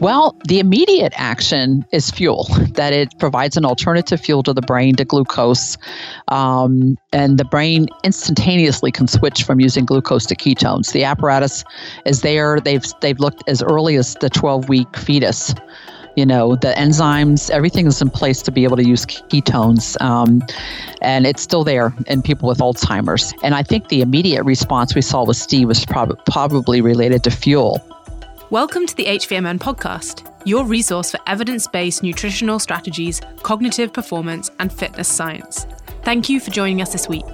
Well, the immediate action is fuel, that it provides an alternative fuel to the brain, to glucose. Um, and the brain instantaneously can switch from using glucose to ketones. The apparatus is there. They've, they've looked as early as the 12 week fetus you know the enzymes everything is in place to be able to use ketones um, and it's still there in people with alzheimer's and i think the immediate response we saw with steve was prob- probably related to fuel Welcome to the HVMN podcast, your resource for evidence based nutritional strategies, cognitive performance, and fitness science. Thank you for joining us this week.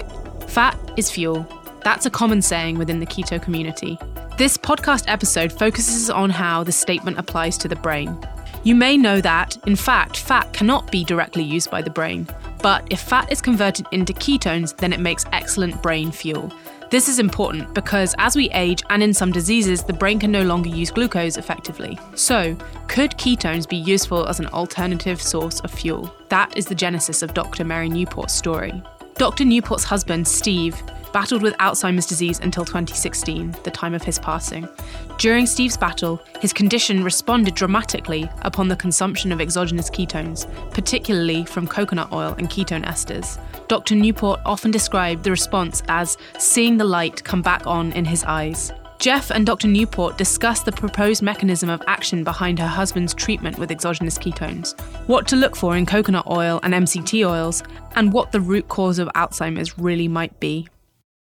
Fat is fuel. That's a common saying within the keto community. This podcast episode focuses on how the statement applies to the brain. You may know that, in fact, fat cannot be directly used by the brain, but if fat is converted into ketones, then it makes excellent brain fuel. This is important because as we age and in some diseases, the brain can no longer use glucose effectively. So, could ketones be useful as an alternative source of fuel? That is the genesis of Dr. Mary Newport's story. Dr. Newport's husband, Steve, battled with Alzheimer's disease until 2016, the time of his passing. During Steve's battle, his condition responded dramatically upon the consumption of exogenous ketones, particularly from coconut oil and ketone esters. Dr. Newport often described the response as seeing the light come back on in his eyes. Jeff and Dr. Newport discussed the proposed mechanism of action behind her husband's treatment with exogenous ketones, what to look for in coconut oil and MCT oils, and what the root cause of Alzheimer's really might be.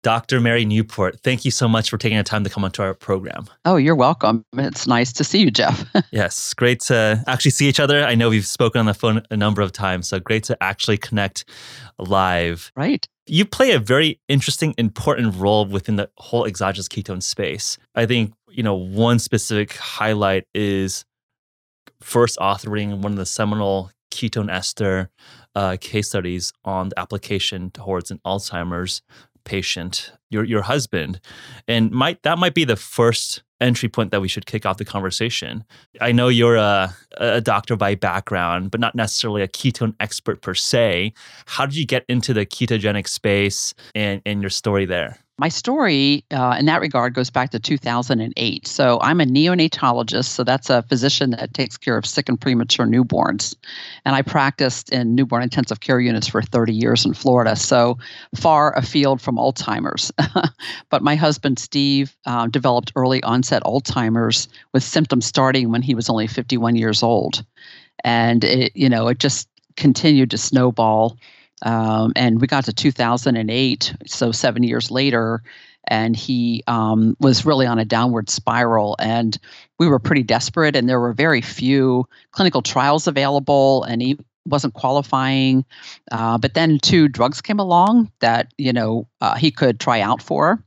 Dr. Mary Newport, thank you so much for taking the time to come onto our program. Oh, you're welcome. It's nice to see you, Jeff. yes, great to actually see each other. I know we've spoken on the phone a number of times, so great to actually connect live. Right. You play a very interesting, important role within the whole exogenous ketone space. I think, you know, one specific highlight is first authoring one of the seminal ketone ester uh, case studies on the application towards an Alzheimer's patient, your your husband, and might that might be the first entry point that we should kick off the conversation. I know you're a, a doctor by background, but not necessarily a ketone expert per se. How did you get into the ketogenic space and, and your story there? My story uh, in that regard goes back to 2008. So I'm a neonatologist, so that's a physician that takes care of sick and premature newborns. And I practiced in newborn intensive care units for 30 years in Florida, so far afield from Alzheimer's. but my husband, Steve, uh, developed early onset Alzheimer's with symptoms starting when he was only 51 years old. And it, you know, it just continued to snowball um, and we got to 2008, so seven years later, and he um, was really on a downward spiral. And we were pretty desperate, and there were very few clinical trials available, and he wasn't qualifying. Uh, but then two drugs came along that you know uh, he could try out for.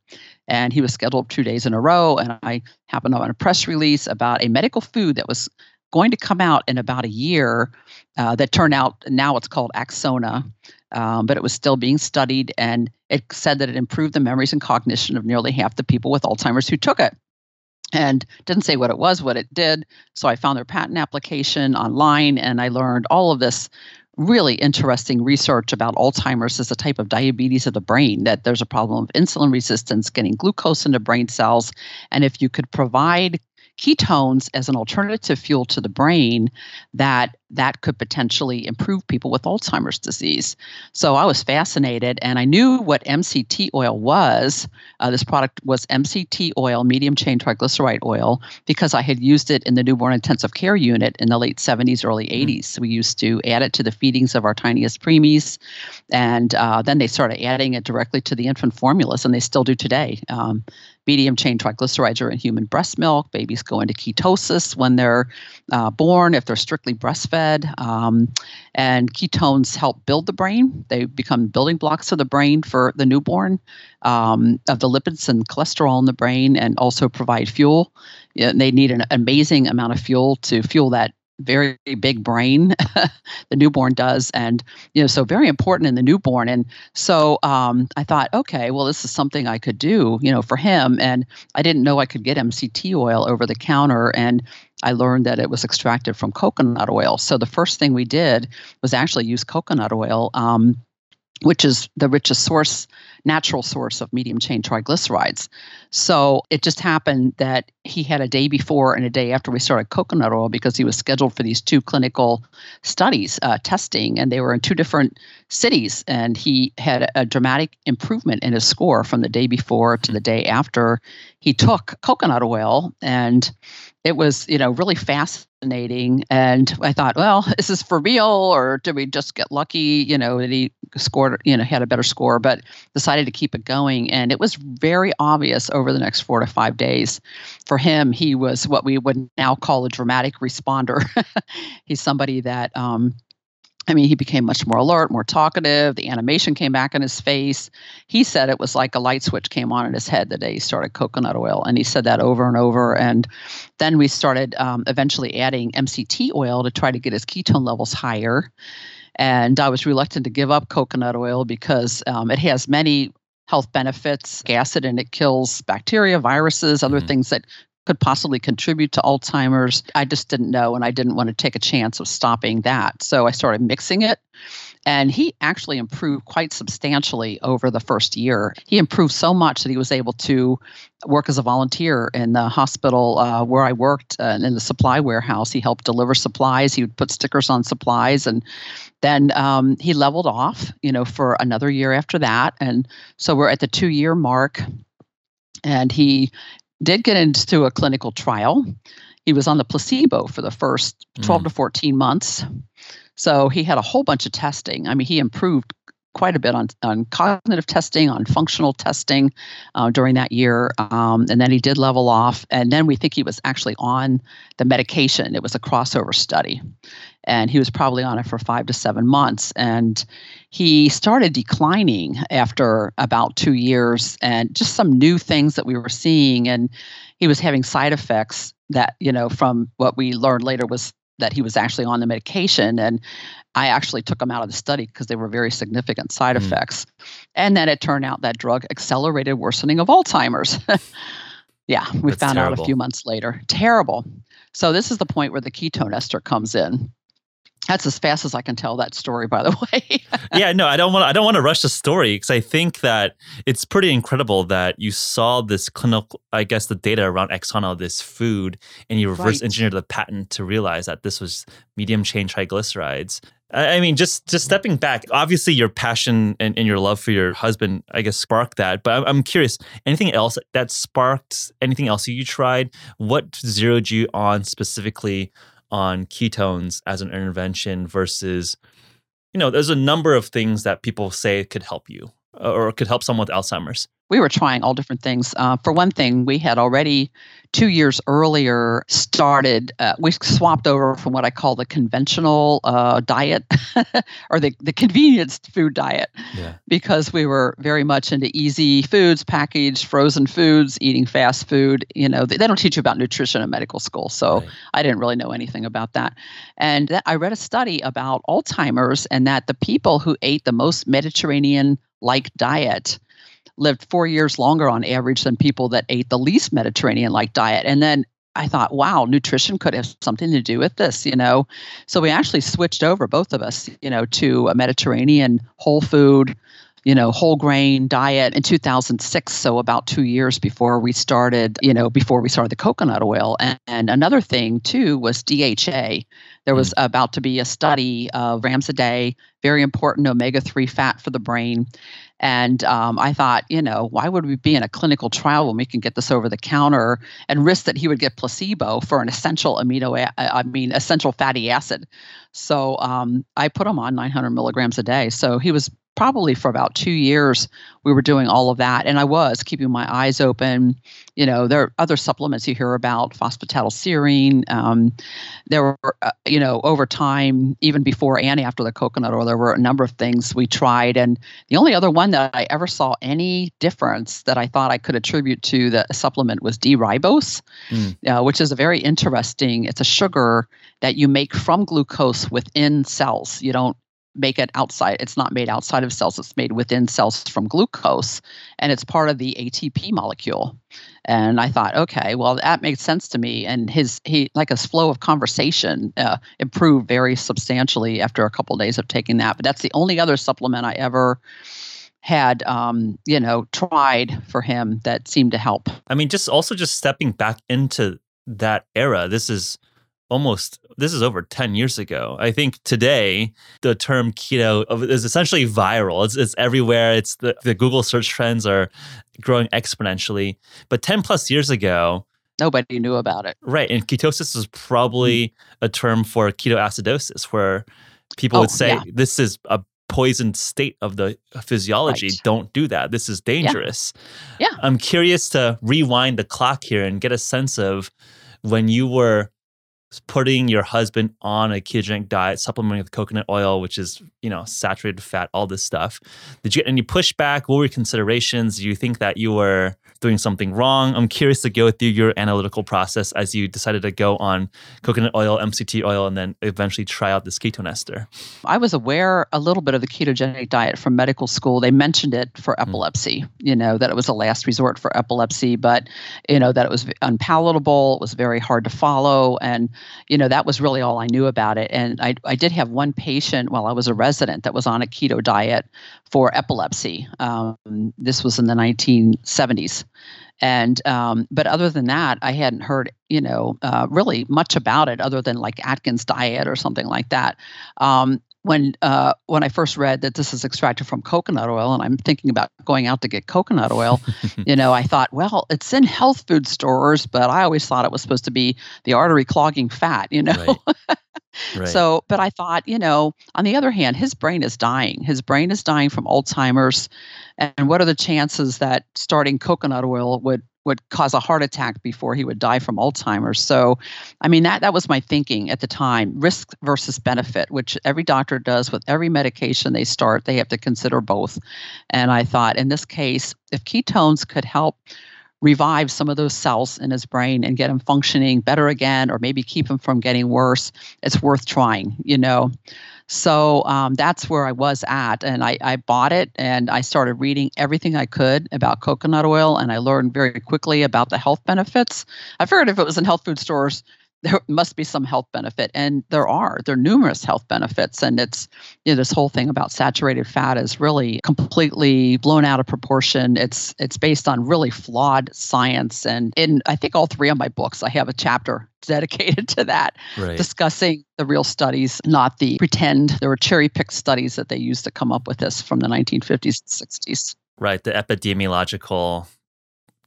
And he was scheduled two days in a row. And I happened on a press release about a medical food that was going to come out in about a year uh, that turned out now it's called Axona um, but it was still being studied, and it said that it improved the memories and cognition of nearly half the people with Alzheimer's who took it. And didn't say what it was, what it did. So I found their patent application online, and I learned all of this really interesting research about Alzheimer's as a type of diabetes of the brain, that there's a problem of insulin resistance, getting glucose into brain cells. And if you could provide ketones as an alternative fuel to the brain that that could potentially improve people with Alzheimer's disease. So I was fascinated, and I knew what MCT oil was. Uh, this product was MCT oil, medium chain triglyceride oil, because I had used it in the newborn intensive care unit in the late 70s, early 80s. Hmm. We used to add it to the feedings of our tiniest preemies, and uh, then they started adding it directly to the infant formulas, and they still do today. Um, medium chain triglycerides are in human breast milk. Babies go into ketosis when they're uh, born if they're strictly breastfed. Um, and ketones help build the brain. They become building blocks of the brain for the newborn, um, of the lipids and cholesterol in the brain, and also provide fuel. Yeah, they need an amazing amount of fuel to fuel that very big brain the newborn does and you know so very important in the newborn and so um, i thought okay well this is something i could do you know for him and i didn't know i could get mct oil over the counter and i learned that it was extracted from coconut oil so the first thing we did was actually use coconut oil um, which is the richest source natural source of medium chain triglycerides. So it just happened that he had a day before and a day after we started coconut oil because he was scheduled for these two clinical studies uh, testing, and they were in two different cities. And he had a dramatic improvement in his score from the day before to the day after he took coconut oil. And it was, you know, really fascinating. And I thought, well, is this for real or did we just get lucky, you know, that he scored, you know, had a better score, but decided to keep it going. And it was very obvious over the next four to five days. For him, he was what we would now call a dramatic responder. He's somebody that, um, I mean, he became much more alert, more talkative. The animation came back in his face. He said it was like a light switch came on in his head the day he started coconut oil. And he said that over and over. And then we started um, eventually adding MCT oil to try to get his ketone levels higher. And I was reluctant to give up coconut oil because um, it has many health benefits acid and it kills bacteria viruses other mm-hmm. things that could possibly contribute to Alzheimer's. I just didn't know, and I didn't want to take a chance of stopping that. So I started mixing it. And he actually improved quite substantially over the first year. He improved so much that he was able to work as a volunteer in the hospital uh, where I worked uh, in the supply warehouse. He helped deliver supplies. He would put stickers on supplies, and then um, he leveled off. You know, for another year after that, and so we're at the two-year mark. And he did get into a clinical trial. He was on the placebo for the first 12 mm. to 14 months. So he had a whole bunch of testing. I mean, he improved quite a bit on, on cognitive testing, on functional testing uh, during that year. Um, and then he did level off. And then we think he was actually on the medication. It was a crossover study. And he was probably on it for five to seven months. And he started declining after about two years and just some new things that we were seeing. And he was having side effects that, you know, from what we learned later was that he was actually on the medication. And I actually took him out of the study because they were very significant side mm. effects. And then it turned out that drug accelerated worsening of Alzheimer's. yeah, we That's found terrible. out a few months later. Terrible. So this is the point where the ketone ester comes in. That's as fast as I can tell that story, by the way. yeah, no, I don't want. I don't want to rush the story because I think that it's pretty incredible that you saw this clinical. I guess the data around Axona, this food, and you reverse right. engineered the patent to realize that this was medium chain triglycerides. I mean, just just stepping back, obviously your passion and, and your love for your husband, I guess, sparked that. But I'm, I'm curious, anything else that sparked anything else you tried? What zeroed you on specifically on ketones as an intervention versus, you know, there's a number of things that people say could help you uh, or could help someone with Alzheimer's we were trying all different things. Uh, for one thing, we had already two years earlier started, uh, we swapped over from what I call the conventional uh, diet or the, the convenience food diet yeah. because we were very much into easy foods, packaged, frozen foods, eating fast food. You know, they, they don't teach you about nutrition in medical school. So right. I didn't really know anything about that. And that, I read a study about Alzheimer's and that the people who ate the most Mediterranean like diet lived four years longer on average than people that ate the least Mediterranean like diet. And then I thought, wow, nutrition could have something to do with this, you know. So we actually switched over, both of us, you know, to a Mediterranean whole food, you know, whole grain diet in 2006. So about two years before we started, you know, before we started the coconut oil. And, and another thing too was DHA. There was mm. about to be a study of grams a day, very important omega 3 fat for the brain. And um, I thought, you know, why would we be in a clinical trial when we can get this over the counter and risk that he would get placebo for an essential amino, a- I mean, essential fatty acid? So um, I put him on 900 milligrams a day. So he was probably for about two years we were doing all of that. And i was keeping my eyes open. You know there are other supplements you hear about phosphatidylserine um, there were uh, you know over time even before and after the coconut oil there were a number of things we tried. And the only other one that i ever saw any difference that i thought i could attribute to the supplement was d-ribose mm. uh, which is a very interesting it's a sugar that you make from glucose within cells. You don't make it outside. It's not made outside of cells. It's made within cells from glucose, and it's part of the ATP molecule. And I thought, okay, well, that makes sense to me. And his he like his flow of conversation uh, improved very substantially after a couple of days of taking that. But that's the only other supplement I ever had um, you know tried for him that seemed to help. I mean, just also just stepping back into that era. This is almost this is over 10 years ago i think today the term keto is essentially viral it's, it's everywhere it's the, the google search trends are growing exponentially but 10 plus years ago nobody knew about it right and ketosis is probably mm. a term for ketoacidosis where people oh, would say yeah. this is a poisoned state of the physiology. Right. Don't do that. This is dangerous. Yeah. yeah. I'm curious to rewind the clock here and get a sense of when you were putting your husband on a ketogenic diet, supplementing with coconut oil, which is, you know, saturated fat, all this stuff. Did you get any pushback? What were considerations? Do you think that you were doing something wrong? I'm curious to go through your analytical process as you decided to go on coconut oil, MCT oil, and then eventually try out this ketone ester. I was aware a little bit of the ketogenic diet from medical school. They mentioned it for hmm. epilepsy, you know, that it was a last resort for epilepsy, but, you know, that it was unpalatable, it was very hard to follow. And, you know, that was really all I knew about it. And I, I did have one patient while I was a resident that was on a keto diet for epilepsy. Um, this was in the 1970s. And um, but other than that, I hadn't heard you know uh, really much about it other than like Atkins diet or something like that. Um, when uh, when I first read that this is extracted from coconut oil, and I'm thinking about going out to get coconut oil, you know, I thought, well, it's in health food stores, but I always thought it was supposed to be the artery clogging fat, you know. Right. Right. So, but I thought, you know, on the other hand, his brain is dying. His brain is dying from Alzheimer's. And what are the chances that starting coconut oil would would cause a heart attack before he would die from Alzheimer's. So, I mean that that was my thinking at the time, risk versus benefit, which every doctor does with every medication they start, they have to consider both. And I thought in this case, if ketones could help revive some of those cells in his brain and get him functioning better again or maybe keep him from getting worse. It's worth trying you know? So um, that's where i was at and I, I bought it and i started reading everything i could about coconut oil and i learned very quickly about the health benefits. I figured if it was in health food stores there must be some health benefit and there are. There are numerous health benefits and it's you know this whole thing about saturated fat is really completely blown out of proportion. It's it's based on really flawed science and in i think all three of my books i have a chapter dedicated to that right. discussing the real studies not the pretend. There were cherry picked studies that they used to come up with this from the 1950s and 60s right the epidemiological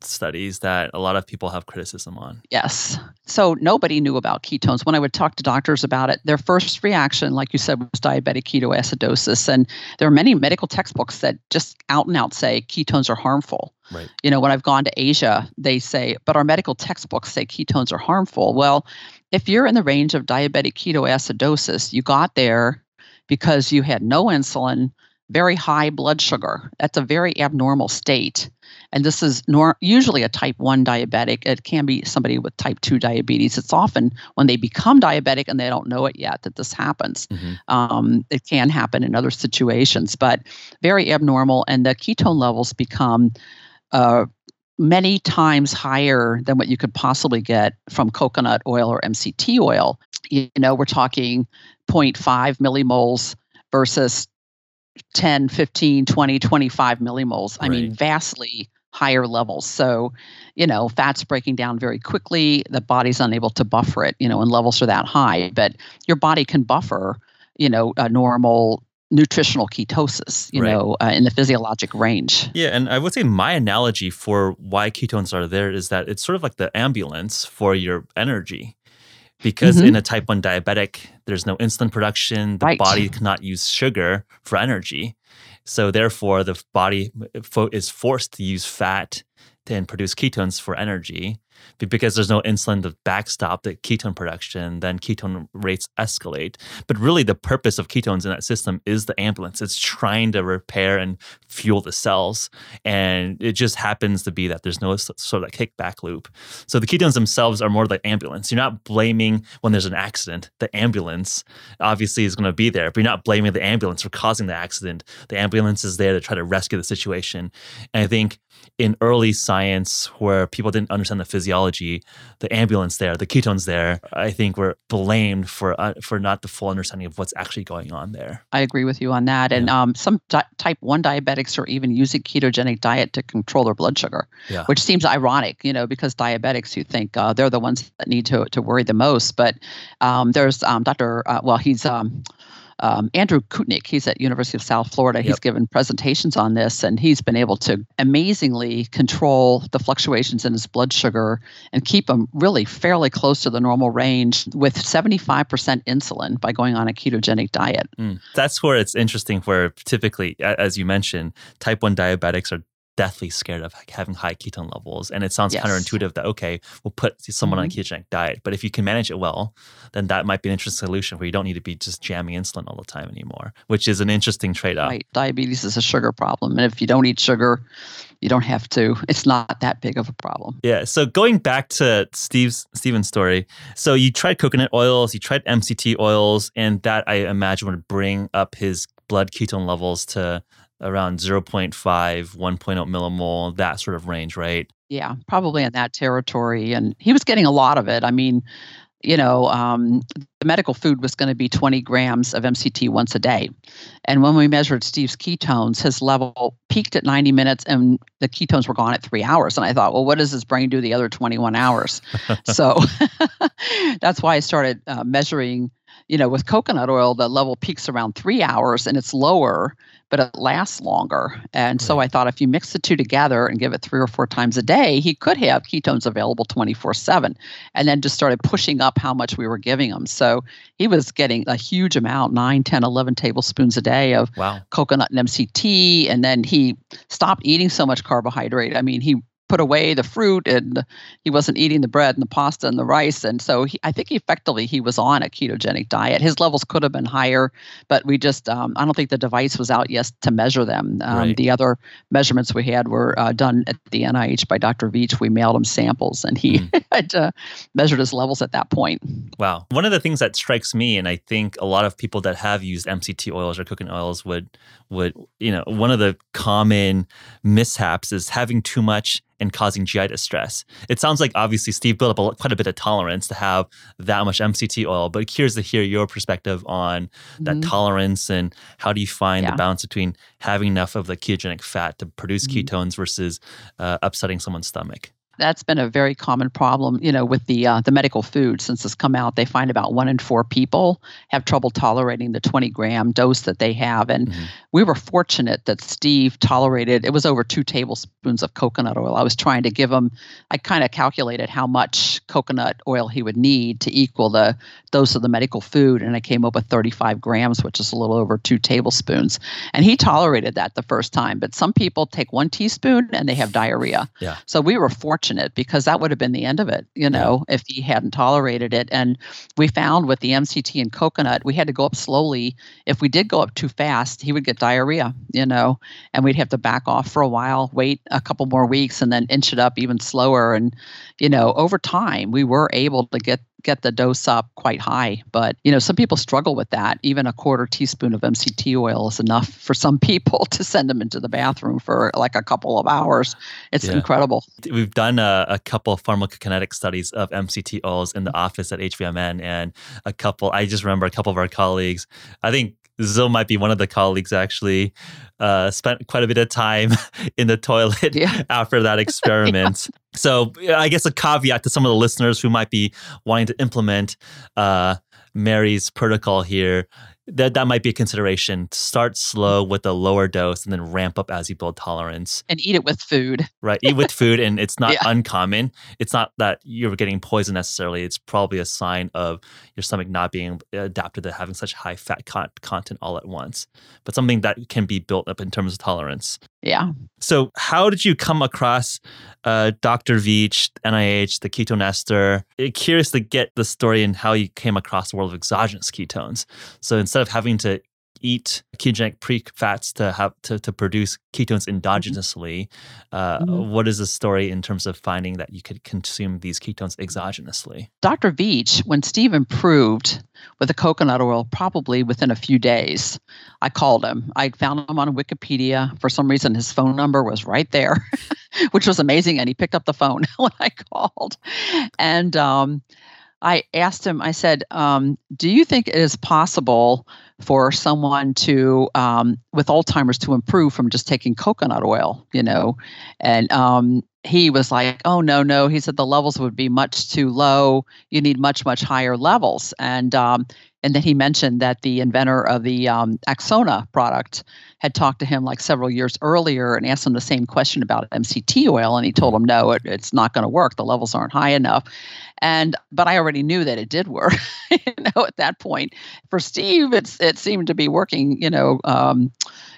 studies that a lot of people have criticism on. Yes. So nobody knew about ketones. When I would talk to doctors about it, their first reaction, like you said, was diabetic ketoacidosis. And there are many medical textbooks that just out and out say ketones are harmful. Right. You know, when I've gone to Asia, they say, but our medical textbooks say ketones are harmful. Well, if you're in the range of diabetic ketoacidosis, you got there because you had no insulin, very high blood sugar. That's a very abnormal state and this is nor- usually a type 1 diabetic. It can be somebody with type 2 diabetes. It's often when they become diabetic and they don't know it yet that this happens. Mm-hmm. Um, it can happen in other situations, but very abnormal. And the ketone levels become uh, many times higher than what you could possibly get from coconut oil or MCT oil. You know, we're talking 0.5 millimoles versus 10, 15, 20, 25 millimoles. I right. mean, vastly higher levels. So, you know, fat's breaking down very quickly. The body's unable to buffer it, you know, and levels are that high. But your body can buffer, you know, a normal nutritional ketosis, you right. know, uh, in the physiologic range. Yeah, and I would say my analogy for why ketones are there is that it's sort of like the ambulance for your energy. Because mm-hmm. in a type 1 diabetic, there's no insulin production, the right. body cannot use sugar for energy. So therefore, the body is forced to use fat and produce ketones for energy because there's no insulin to backstop the ketone production, then ketone rates escalate. But really, the purpose of ketones in that system is the ambulance. It's trying to repair and fuel the cells. And it just happens to be that there's no sort of kickback loop. So the ketones themselves are more like ambulance. You're not blaming when there's an accident. The ambulance obviously is going to be there, but you're not blaming the ambulance for causing the accident. The ambulance is there to try to rescue the situation. And I think in early science where people didn't understand the physiology, the ambulance there, the ketones there, I think we're blamed for uh, for not the full understanding of what's actually going on there. I agree with you on that. And um, some di- type 1 diabetics are even using ketogenic diet to control their blood sugar, Yeah. which seems ironic, you know, because diabetics, you think uh, they're the ones that need to, to worry the most. But um, there's um, Dr. Uh, well, he's um, Andrew Koutnik. He's at University of South Florida. He's Yep. given presentations on this, and he's been able to amazingly control the fluctuations in his blood sugar and keep him really fairly close to the normal range with 75% insulin by going on a ketogenic diet. Mm. That's where it's interesting. Where typically, as you mentioned, type one diabetics are deathly scared of having high ketone levels, and it sounds Yes. Mm-hmm. counterintuitive that okay, we'll put someone on a ketogenic diet, but if you can manage it well, then that might be an interesting solution where you don't need to be just jamming insulin all the time anymore, which is an interesting trade-off. Right. Diabetes is a sugar problem. And if you don't eat sugar, you don't have to. It's not that big of a problem. Yeah. So going back to Steve's Steven's story, so you tried coconut oils, you tried MCT oils, and that I imagine would bring up his blood ketone levels to around 0.5, 1.0 millimole, that sort of range, right? Yeah, probably in that territory. And he was getting a lot of it. I mean, you know, um, the medical food was going to be 20 grams of MCT once a day. And when we measured Steve's ketones, his level peaked at 90 minutes and the ketones were gone at three hours. And I thought, well, what does his brain do the other 21 hours? so that's why I started uh, measuring. You know, with coconut oil, the level peaks around three hours and it's lower, but it lasts longer. And so I thought if you mix the two together and give it three or four times a day, he could have ketones available 24 7. And then just started pushing up how much we were giving him. So he was getting a huge amount 9, 10, 11 tablespoons a day of Wow. coconut and MCT. And then he stopped eating so much carbohydrate. I mean, he put away the fruit and he wasn't eating the bread and the pasta and the rice. And so he, i think effectively he was on a ketogenic diet. His levels could have been higher but we just um, i don't think the device was out yet to measure them. Um, Right. the other measurements we had were uh, done at the nih by dr veech. We mailed him samples and he had uh, measured his levels at that point. Wow. One of the things that strikes me, and I think a lot of people that have used MCT oils or cooking oils would would, you know, one of the common mishaps is having too much and causing GI distress. It sounds like obviously Steve built up a, quite a bit of tolerance to have that much MCT oil, but curious to hear your perspective on that Mhm. tolerance and how do you find the balance between having enough of the ketogenic fat to produce Mhm. ketones versus uh, upsetting someone's stomach. That's been a very common problem, you know, with the uh, the medical food. Since it's come out, they find about one in four people have trouble tolerating the 20 gram dose that they have, and Mhm. we were fortunate that Steve tolerated. It was over two tablespoons of coconut oil. I was trying to give him. I kind of calculated how much coconut oil he would need to equal the dose of the medical food, and I came up with 35 grams, which is a little over two tablespoons. And he tolerated that the first time, but some people take one teaspoon and they have diarrhea. Yeah. So we were fortunate because that would have been the end of it, you know, if he hadn't tolerated it. And we found with the MCT and coconut, we had to go up slowly. If we did go up too fast, he would get diarrhea, you know, and we'd have to back off for a while, wait a couple more weeks, and then inch it up even slower. And, you know, over time, we were able to get get the dose up quite high. But, you know, some people struggle with that. Even a quarter teaspoon of MCT oil is enough for some people to send them into the bathroom for like a couple of hours. It's Yeah. incredible. We've done a, a couple of pharmacokinetic studies of MCT oils in the office at HVMN, and a couple. I just remember a couple of our colleagues. I think Zoe might be one of the colleagues actually. Uh, spent quite a bit of time in the toilet Yeah. after that experiment. So I guess a caveat to some of the listeners who might be wanting to implement uh, Mary's protocol here. That, that might be a consideration. Start slow with a lower dose and then ramp up as you build tolerance and eat it with food. right eat with food and it's not Yeah. uncommon it's not that you're getting poison necessarily it's probably a sign of your stomach not being adapted to having such high fat con- content all at once but something that can be built up in terms of tolerance Yeah. so how did you come across uh, dr veech nih the ketone ester Eh, curious to get the story and how you came across the world of exogenous ketones so instead of having to eat ketogenic pre-fats to have to, to produce ketones Mm-hmm. endogenously. Uh, Mhm. what is the story in terms of finding that you could consume these ketones exogenously? Dr. Veech, when Steve improved with the coconut oil, probably within a few days, I called him. I found him on Wikipedia. For some reason, his phone number was right there, which was amazing. And he picked up the phone when I called. And um, I asked him, I said, um, Do you think it is possible for someone to, um, with Alzheimer's, to improve from just taking coconut oil? You know, and um, he was like, "Oh no, no." He said the levels would be much too low. You need much, much higher levels. And um, and then he mentioned that the inventor of the um, Axona product had talked to him like several years earlier and asked him the same question about MCT oil, and he told him, "No, it, it's not going to work. The levels aren't high enough." And but I already knew that it did work. you know, at that point, for Steve, it's it seemed to be working. You know, um,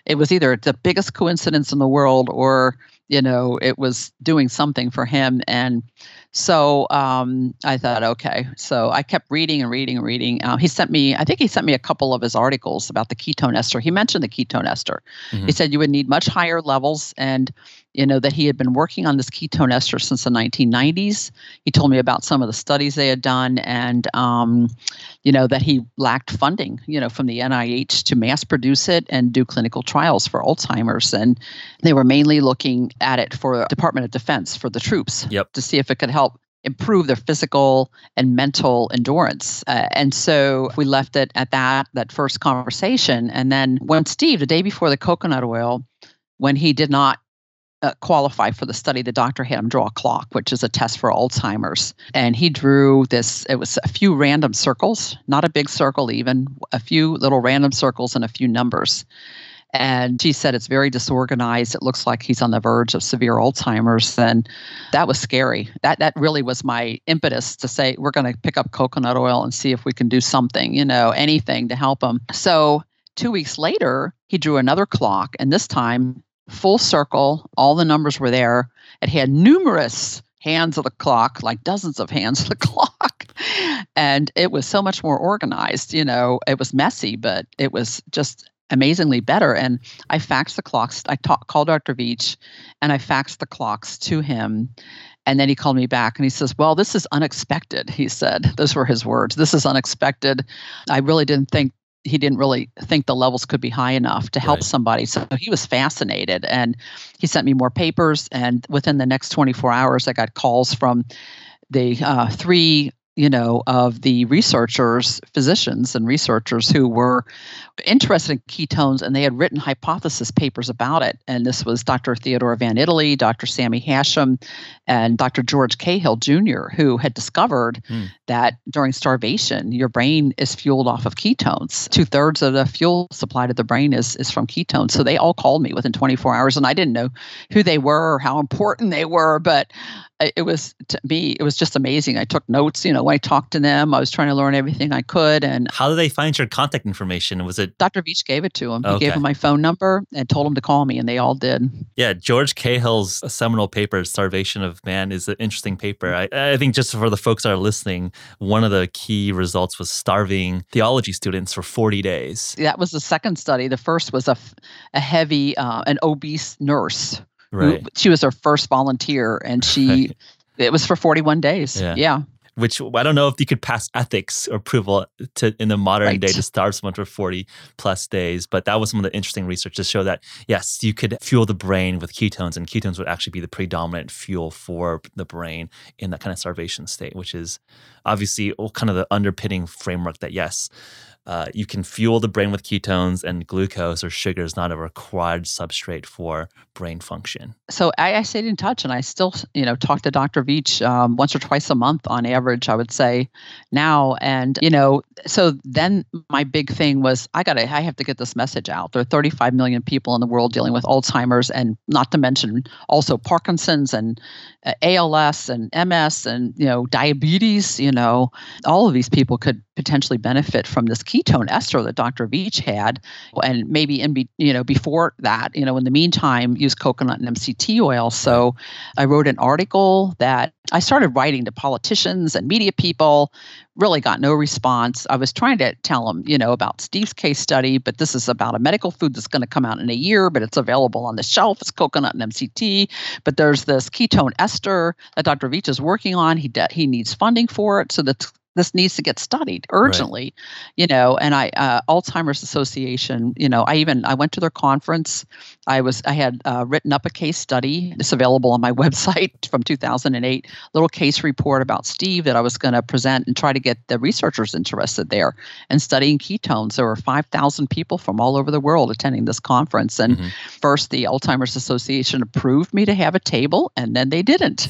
it was either the biggest coincidence in the world or you know it was doing something for him. And so um, i thought okay. So i kept reading and reading and reading. Uh, he sent me i think he sent me a couple of his articles about the ketone ester. He mentioned the ketone ester. Mhm. he said you would need much higher levels. And you know that he had been working on this ketone ester since the 1990s he told me about some of the studies they had done and um, you know that he lacked funding you know from the nih to mass produce it and do clinical trials for alzheimer's. And they were mainly looking at it for department of defense for the troops Yep. to see if it could help improve their physical and mental endurance. Uh, and so we left it at that that first conversation. And then when steve the day before the coconut oil when he did not uh, qualify for the study, the doctor had him draw a clock, which is a test for Alzheimer's. And he drew this, it was a few random circles, not a big circle even, a few little random circles and a few numbers. And she said it's very disorganized. It looks like he's on the verge of severe Alzheimer's. And that was scary. That that really was my impetus to say we're going to pick up coconut oil and see if we can do something, you know, anything to help him. So two weeks later, he drew another clock, and this time full circle, all the numbers were there. It had numerous hands of the clock, like dozens of hands of the clock. And it was so much more organized. You know, it was messy, but it was just amazingly better. And I faxed the clocks. I ta- called Dr. Veech and I faxed the clocks to him. And then he called me back and he says, Well, this is unexpected. He said, Those were his words. This is unexpected. I really didn't think he didn't really think the levels could be high enough to help Right. somebody. So he was fascinated and he sent me more papers. And within the next 24 hours, I got calls from the uh, three, you know, of the researchers, physicians and researchers who were interested in ketones and they had written hypothesis papers about it. And this was Dr. Theodore Van Itallie, Dr. Sami Hashim, and Dr. George Cahill Jr., who had discovered Hmm. that during starvation, your brain is fueled off of ketones. Two thirds of the fuel supply to the brain is, is from ketones. So they all called me within 24 hours, and I didn't know who they were or how important they were, but it was to me, it was just amazing. I took notes, you know, when I talked to them, I was trying to learn everything I could. And How did they find your contact information? Was it Dr. Veech gave it to him. He gave Okay. him my phone number and told him to call me, and they all did. Yeah, George Cahill's seminal paper, Starvation of Man, is an interesting paper. I, I think just for the folks that are listening, one of the key results was starving theology students for 40 days. That was the second study. The first was a, a heavy, uh, an obese nurse. Right. she was our first volunteer, and she, Right. it was for 41 days. Yeah. yeah. Which I don't know if you could pass ethics approval to in the modern Right. day to starve someone for 40 plus days. But that was some of the interesting research to show that, yes, you could fuel the brain with ketones, and ketones would actually be the predominant fuel for the brain in that kind of starvation state, which is obviously all kind of the underpinning framework that, yes, uh, you can fuel the brain with ketones, and glucose or sugar is not a required substrate for brain function. so I, I stayed in touch and I still, you know, talk to Dr. Veech um, once or twice a month on average, I would say now. And, you know, so then my big thing was I got to, I have to get this message out. There are 35 million people in the world dealing with Alzheimer's and not to mention also Parkinson's and uh, ALS and MS and, you know, diabetes, you know, all of these people could potentially benefit from this ketone ester that Dr. Veech had, and maybe in be, you know before that, you know, in the meantime, use coconut and MCT oil. So I wrote an article that I started writing to politicians and media people. Really got no response. I was trying to tell them, you know, about Steve's case study, but this is about a medical food that's going to come out in a year, but it's available on the shelf. It's coconut and MCT, but there's this ketone ester that Dr. Veech is working on. He de- he needs funding for it, so that's this needs to get studied urgently right. you know and i uh, alzheimer's association you know i even i went to their conference. I was i had uh, written up a case study. It's available on my website from 2008 little case report about steve that i was going to present and try to get the researchers interested there. And studying ketones. There were 5000 people from all over the world attending this conference. And mm-hmm. first the alzheimer's association approved me to have a table and then they didn't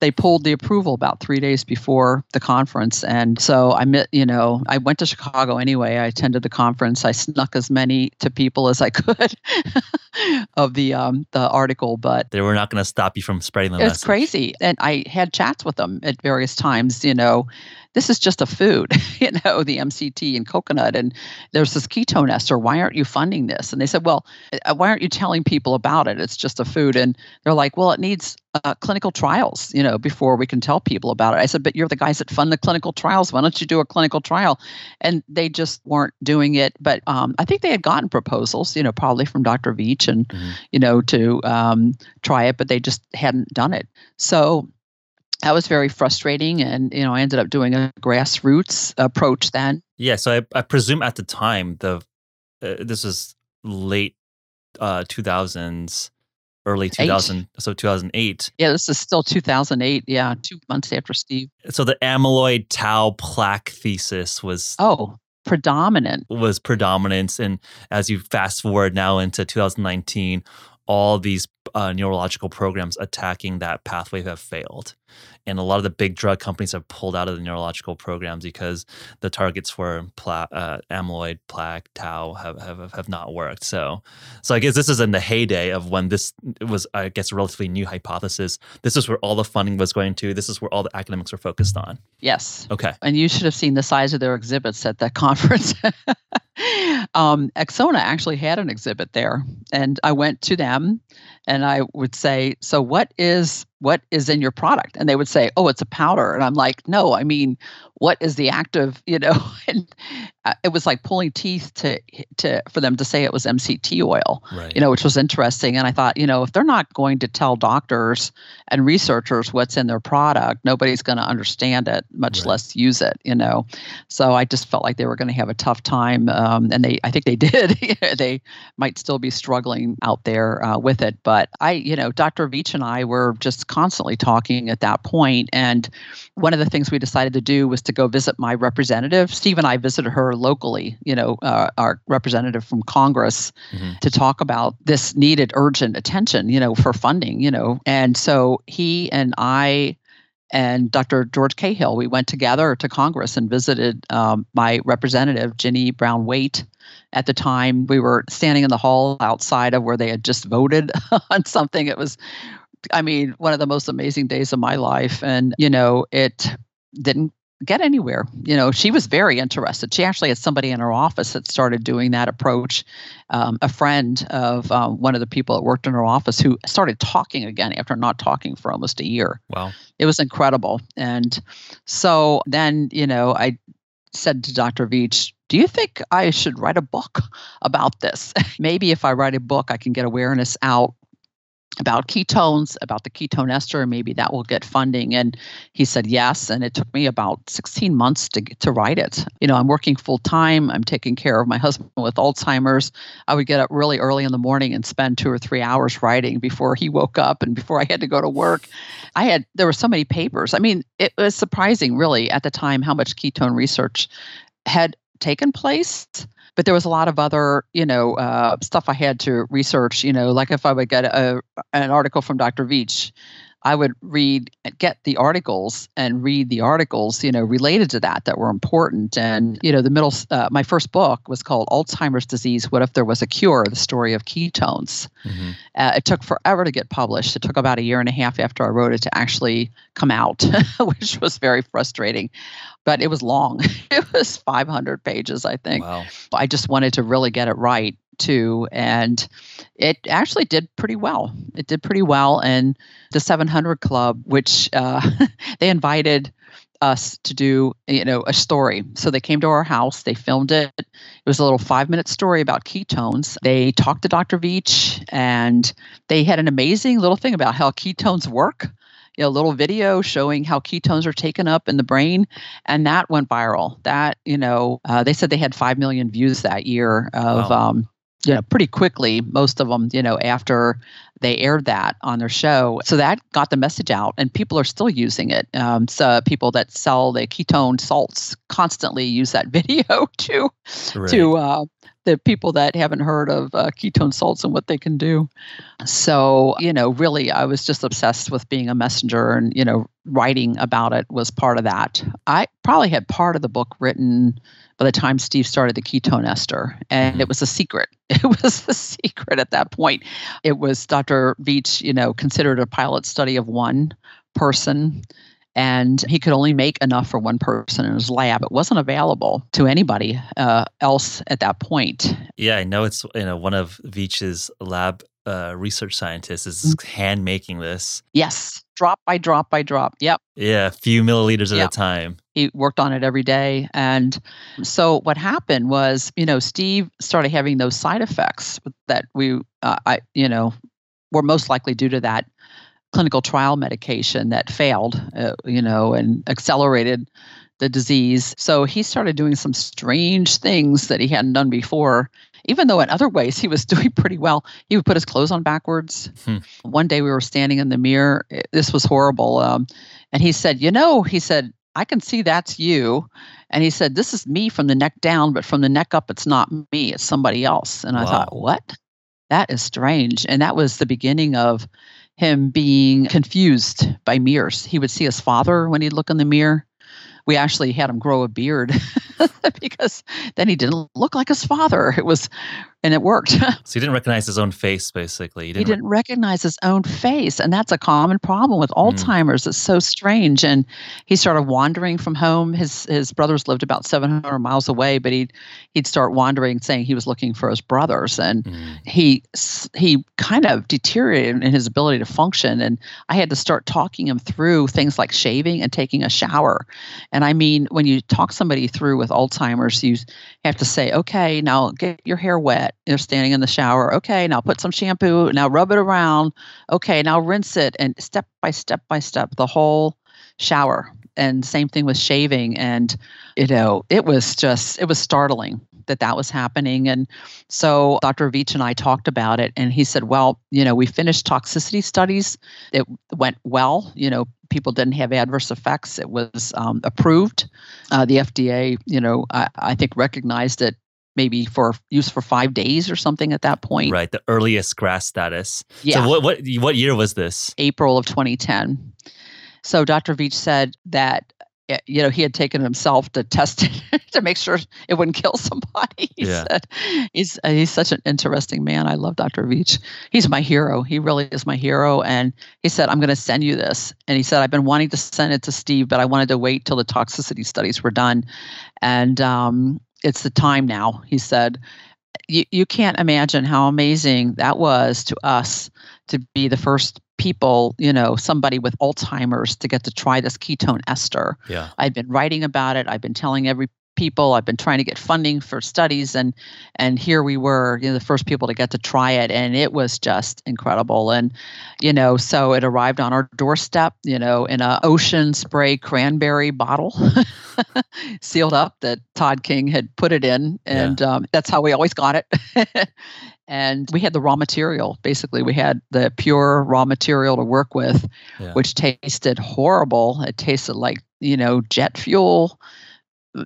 they pulled the approval about three days before the conference. And so I met, you know, I went to Chicago anyway. I attended the conference. I snuck as many to people as I could of the um, the article, but they were not going to stop you from spreading the it's message. crazy. And I had chats with them at various times, you know, this is just a food, you know, the MCT and coconut, and there's this ketone ester. Why aren't you funding this? And they said, well, uh, why aren't you telling people about it? It's just a food. And they're like, well, it needs uh, clinical trials, you know, before we can tell people about it. I said, but you're the guys that fund the clinical trials. Why don't you do a clinical trial? And they just weren't doing it. But um, I think they had gotten proposals, you know, probably from Dr. Veech and, mm-hmm. you know, to um, try it, but they just hadn't done it. So that was very frustrating and you know i ended up doing a grassroots approach then. Yeah so i, I presume at the time the uh, this was late uh 2000s early 2000 Eight. so 2008 yeah this is still 2008 yeah two months after steve. So the amyloid tau plaque thesis was oh predominant. was predominant and as you fast forward now into 2019 all these uh, neurological programs attacking that pathway have failed. And a lot of the big drug companies have pulled out of the neurological programs because the targets for pla- uh, amyloid, plaque, tau have, have, have not worked. So, so I guess this is in the heyday of when this was, I guess, a relatively new hypothesis. This is where all the funding was going to. This is where all the academics were focused on. Yes. Okay. And you should have seen the size of their exhibits at that conference. um, Axona actually had an exhibit there, and I went to them and I would say, "So what is what is in your product?" And they would say, "Oh, it's a powder." And I'm like, "No, I mean, what is the active?" You know, and it was like pulling teeth to to for them to say it was MCT oil. Right. You know, which was interesting. And I thought, you know, if they're not going to tell doctors and researchers what's in their product, nobody's going to understand it, much right. less use it. You know, so I just felt like they were going to have a tough time, um, and they, I think they did. they might still be struggling out there uh, with it, but I, you know, Dr. Veech and I were just constantly talking at that point. And one of the things we decided to do was to go visit my representative. Steve and I visited her locally, you know, uh, our representative from Congress mm-hmm. to talk about this needed urgent attention, you know, for funding, you know. And so he and I and Dr. George Cahill, we went together to Congress and visited um, my representative, Ginny Brown Waite, at the time. We were standing in the hall outside of where they had just voted on something. It was, I mean, one of the most amazing days of my life. And, you know, it didn't get anywhere. You know, she was very interested. She actually had somebody in her office that started doing that approach. Um, a friend of um, one of the people that worked in her office who started talking again after not talking for almost a year. Wow. It was incredible. And so then, you know, I said to Dr. Veech, do you think I should write a book about this? Maybe if I write a book, I can get awareness out about ketones, about the ketone ester, maybe that will get funding. And he said yes. And it took me about 16 months to to write it. You know, I'm working full time. I'm taking care of my husband with Alzheimer's. I would get up really early in the morning and spend two or three hours writing before he woke up and before I had to go to work. I had there were so many papers. I mean, it was surprising really at the time how much ketone research had taken place but there was a lot of other you know uh, stuff i had to research you know like if i would get a, an article from dr veech I would read, get the articles and read the articles, you know, related to that that were important. And, you know, the middle, uh, my first book was called Alzheimer's Disease What If There Was a Cure? The Story of Ketones. Mm-hmm. Uh, it took forever to get published. It took about a year and a half after I wrote it to actually come out, which was very frustrating. But it was long. it was 500 pages, I think. Wow. I just wanted to really get it right too. And it actually did pretty well. It did pretty well. And the 700 Club, which uh, they invited us to do you know a story so they came to our house they filmed it it was a little five minute story about ketones they talked to dr veech and they had an amazing little thing about how ketones work you know, little video showing how ketones are taken up in the brain, and that went viral. That you know, uh, they said they had five million views that year of wow. um, you know, pretty quickly, most of them, you know, after they aired that on their show. So that got the message out, and people are still using it. Um, so people that sell the ketone salts constantly use that video to right. to uh, the people that haven't heard of uh, ketone salts and what they can do. So you know, really, I was just obsessed with being a messenger, and you know, writing about it was part of that. I probably had part of the book written by the time Steve started the ketone ester. And mm-hmm. it was a secret. It was a secret at that point. It was Dr. Veech, you know, considered a pilot study of one person. And he could only make enough for one person in his lab. It wasn't available to anybody uh, else at that point. Yeah, I know it's you know one of Veech's lab uh, research scientists is mm-hmm. hand making this. Yes, drop by drop by drop. Yep. Yeah, a few milliliters at a time. He worked on it every day. And so what happened was, you know, Steve started having those side effects that we, uh, I, you know, were most likely due to that clinical trial medication that failed, uh, you know, and accelerated the disease. So he started doing some strange things that he hadn't done before even though in other ways he was doing pretty well. He would put his clothes on backwards. Hmm. One day we were standing in the mirror. This was horrible. Um, and he said, You know, he said, I can see that's you. And he said, This is me from the neck down, but from the neck up, it's not me, it's somebody else. And I thought, What? That is strange. And that was the beginning of him being confused by mirrors. He would see his father when he'd look in the mirror we actually had him grow a beard because then he didn't look like his father. It was and it worked. so he didn't recognize his own face, basically. He didn't, he didn't re- recognize his own face, and that's a common problem with mm. Alzheimer's. Mm. It's so strange. And he started wandering from home. His his brothers lived about 700 miles away, but he'd he'd start wandering, saying he was looking for his brothers, and mm. he he kind of deteriorated in his ability to function. And I had to start talking him through things like shaving and taking a shower. And I mean, when you talk somebody through with Alzheimer's, you have to say, okay, now get your hair wet you're standing in the shower. Okay, now put some shampoo. Now rub it around. Okay, now rinse it. And step by step by step, the whole shower. And same thing with shaving. And, you know, it was just, it was startling that that was happening. And so Dr. Veech and I talked about it. And he said, well, you know, we finished toxicity studies. It went well. You know, people didn't have adverse effects. It was um, approved. Uh, the FDA, you know, I, I, think recognized it maybe for use for five days or something at that point. Right, the earliest GRAS status. Yeah. So what what what year was this? April of 2010. So Dr. Veech said that you know he had taken himself to test it to make sure it wouldn't kill somebody. He yeah. said he's he's such an interesting man. I love Dr. Veech. He's my hero. He really is my hero. And he said I'm going to send you this. And he said I've been wanting to send it to Steve, but I wanted to wait till the toxicity studies were done. And um, it's the time now, he said. You, you can't imagine how amazing that was to us to be the first people, you know, somebody with Alzheimer's to get to try this ketone ester. Yeah. I've been writing about it. I've been telling every people. I've been trying to get funding for studies, and and here we were, you know, the first people to get to try it, and it was just incredible. And you know, so it arrived on our doorstep, you know, in a ocean spray cranberry bottle, sealed up that Todd King had put it in, and yeah. um, that's how we always got it. and we had the raw material. Basically, we had the pure raw material to work with, yeah. which tasted horrible. It tasted like you know jet fuel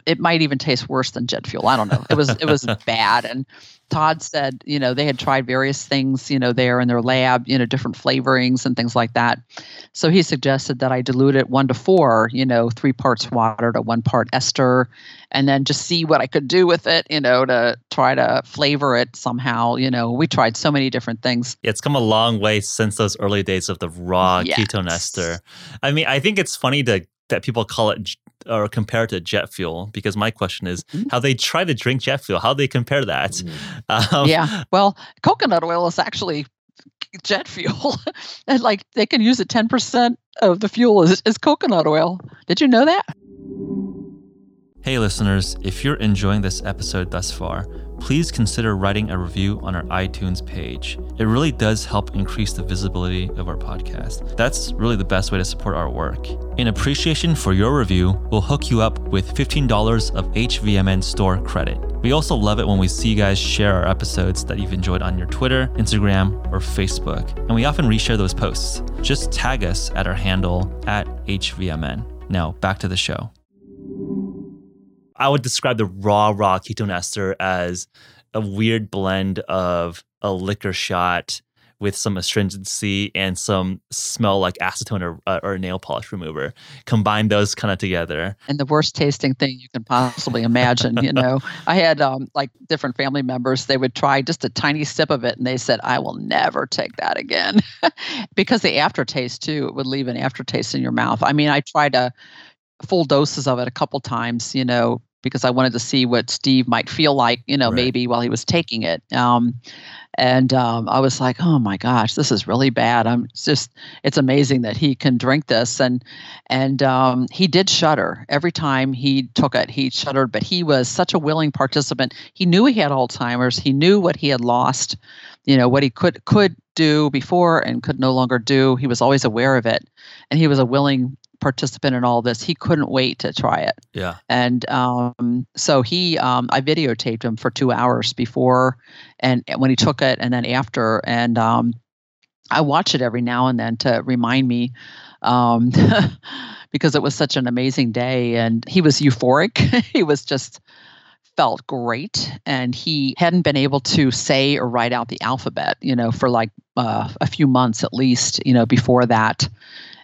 it might even taste worse than jet fuel. I don't know. It was it was bad. And Todd said, you know, they had tried various things, you know, there in their lab, you know, different flavorings and things like that. So he suggested that I dilute it one to four, you know, three parts water to one part ester, and then just see what I could do with it, you know, to try to flavor it somehow. You know, we tried so many different things. It's come a long way since those early days of the raw yes. ketone ester. I mean, I think it's funny to that people call it or compare to jet fuel? Because my question is mm-hmm. how they try to drink jet fuel how they compare that mm-hmm. um, yeah. Well coconut oil is actually jet fuel. And like they can use it 10% of the fuel is, is coconut oil. Did you know that? Hey listeners if you're enjoying this episode thus far please consider writing a review on our iTunes page. It really does help increase the visibility of our podcast. That's really the best way to support our work. In appreciation for your review, we'll hook you up with $15 of HVMN store credit. We also love it when we see you guys share our episodes that you've enjoyed on your Twitter, Instagram, or Facebook. And we often reshare those posts. Just tag us at our handle at HVMN. Now, back to the show. I would describe the raw, raw ketone ester as a weird blend of a liquor shot with some astringency and some smell like acetone or, uh, or nail polish remover. Combine those kind of together. And the worst tasting thing you can possibly imagine. you know, I had um, like different family members, they would try just a tiny sip of it and they said, I will never take that again. because the aftertaste, too, it would leave an aftertaste in your mouth. I mean, I tried a full doses of it a couple times, you know, because I wanted to see what Steve might feel like, you know, right. maybe while he was taking it. Um, and um, I was like, oh my gosh, this is really bad. I'm just, it's amazing that he can drink this. And and um, he did shudder every time he took it. He shuddered, but he was such a willing participant. He knew he had Alzheimer's. He knew what he had lost, you know, what he could could do before and could no longer do. He was always aware of it, and he was a willing participant in all this. He couldn't wait to try it. Yeah. And um, so he, um, I videotaped him for two hours before and when he took it and then after. And um, I watch it every now and then to remind me um, because it was such an amazing day. And he was euphoric. he was just felt great and he hadn't been able to say or write out the alphabet you know for like uh, a few months at least you know before that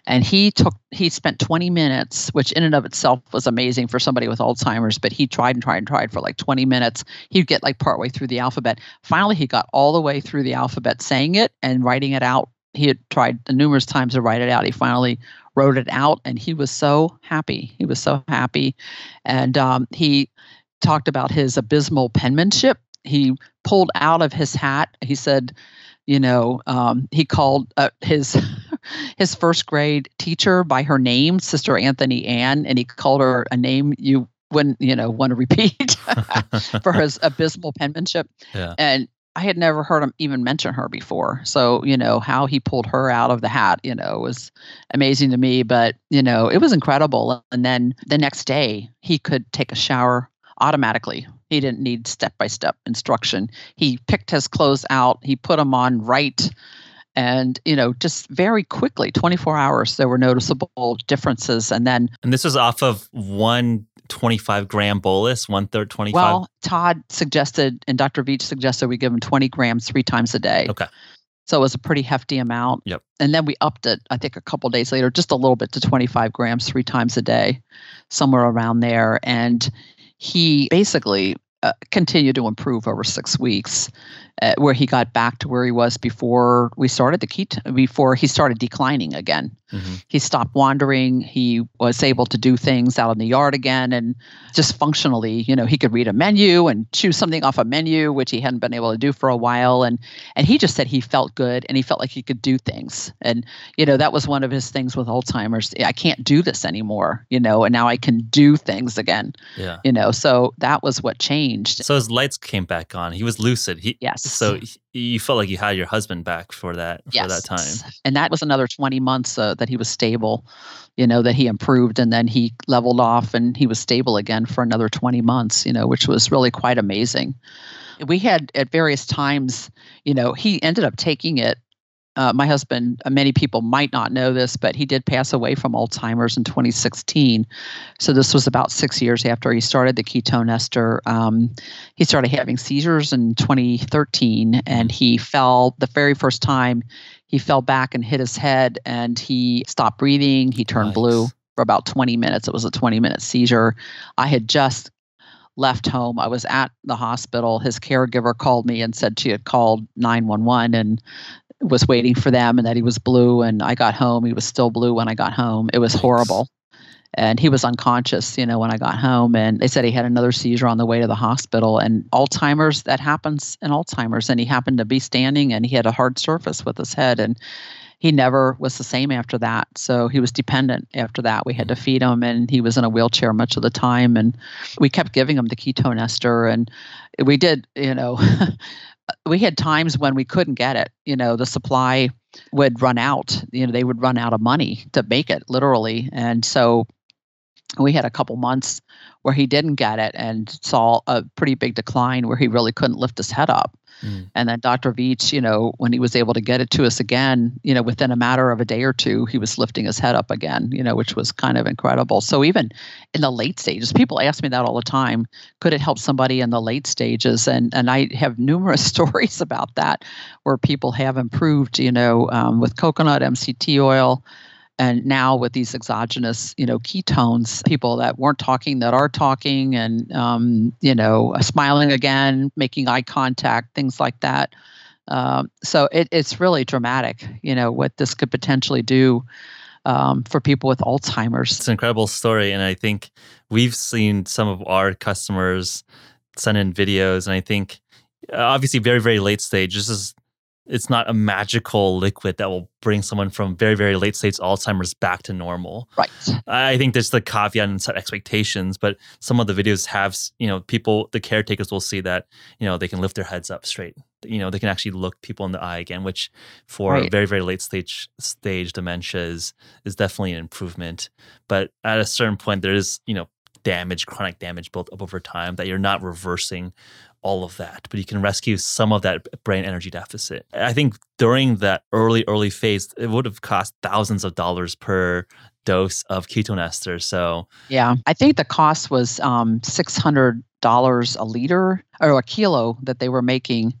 and he took he spent 20 minutes which in and of itself was amazing for somebody with alzheimer's but he tried and tried and tried for like 20 minutes. He'd get like partway through the alphabet. Finally he got all the way through the alphabet saying it and writing it out. He had tried numerous times to write it out. He finally wrote it out and he was so happy. He was so happy. And um, he talked about his abysmal penmanship. He pulled out of his hat. He said you know um, he called uh, his his first grade teacher by her name sister anthony ann and he called her a name you wouldn't you know want to repeat for his abysmal penmanship yeah. and i had never heard him even mention her before so you know how he pulled her out of the hat you know was amazing to me but you know it was incredible and then the next day he could take a shower automatically he didn't need step by step instruction. He picked his clothes out, he put them on right. And, you know, just very quickly, 24 hours, there were noticeable differences. And then. And this was off of one 25 gram bolus, one third 25? Well, Todd suggested, and Dr. Veech suggested we give him 20 grams three times a day. Okay. So it was a pretty hefty amount. Yep. And then we upped it, I think, a couple days later, just a little bit to 25 grams three times a day, somewhere around there. And he basically uh, continued to improve over six weeks uh, where he got back to where he was before we started the keto before he started declining again. Mm-hmm. He stopped wandering. He was able to do things out in the yard again, and just functionally, you know, he could read a menu and choose something off a menu, which he hadn't been able to do for a while. And and he just said he felt good and he felt like he could do things. And you know, that was one of his things with Alzheimer's. I can't do this anymore, you know, and now I can do things again. Yeah. You know, so that was what changed. So his lights came back on. He was lucid. He yes so you felt like you had your husband back for that for that time. And that was another 20 months uh, that he was stable, you know, that he improved and then he leveled off and he was stable again for another 20 months, you know, which was really quite amazing. We had at various times, you know, he ended up taking it uh, my husband, uh, many people might not know this, but he did pass away from Alzheimer's in 2016. So this was about six years after he started the ketone ester. Um, he started having seizures in 2013, and he fell the very first time. He fell back and hit his head, and he stopped breathing. He turned Nice. blue for about 20 minutes. It was a 20 minute seizure. I had just left home. I was at the hospital. His caregiver called me and said she had called 911 and was waiting for them and that he was blue. And I got home. He was still blue when I got home. It was horrible. And he was unconscious, you know, when I got home. And they said he had another seizure on the way to the hospital. And Alzheimer's, that happens in Alzheimer's. And he happened to be standing and he had a hard surface with his head. And he never was the same after that. So he was dependent after that. We had to mm. feed him and he was in a wheelchair much of the time. And we kept giving him the ketone ester. And we did, you know, we had times when we couldn't get it. You know, the supply would run out. You know, they would run out of money to make it literally. And so we had a couple months where he didn't get it and saw a pretty big decline where he really couldn't lift his head up. Mm. And then Dr. Veech, you know, when he was able to get it to us again, you know, within a matter of a day or two, he was lifting his head up again, you know, which was kind of incredible. So even in the late stages, people ask me that all the time. Could it help somebody in the late stages? And and I have numerous stories about that where people have improved, you know, um, with coconut MCT oil. And now with these exogenous, you know, ketones, people that weren't talking that are talking, and um, you know, smiling again, making eye contact, things like that. Um, so it, it's really dramatic, you know, what this could potentially do um, for people with Alzheimer's. It's an incredible story. And I think we've seen some of our customers send in videos. And I think, uh, obviously, very, very late stage, this is. It's not a magical liquid that will bring someone from very, very late stage Alzheimer's back to normal. Right. I think there's the caveat and set expectations, but some of the videos have, you know, people, the caretakers will see that, you know, they can lift their heads up straight. You know, they can actually look people in the eye again, which for Right. very, very late stage stage dementia is, is definitely an improvement. But at a certain point, there is, you know, damage, chronic damage built up over time that you're not reversing all of that, but you can rescue some of that brain energy deficit. I think during that early, early phase, it would have cost thousands of dollars per dose of ketone ester. So Yeah. I think the cost was um, $600 a liter or a kilo that they were making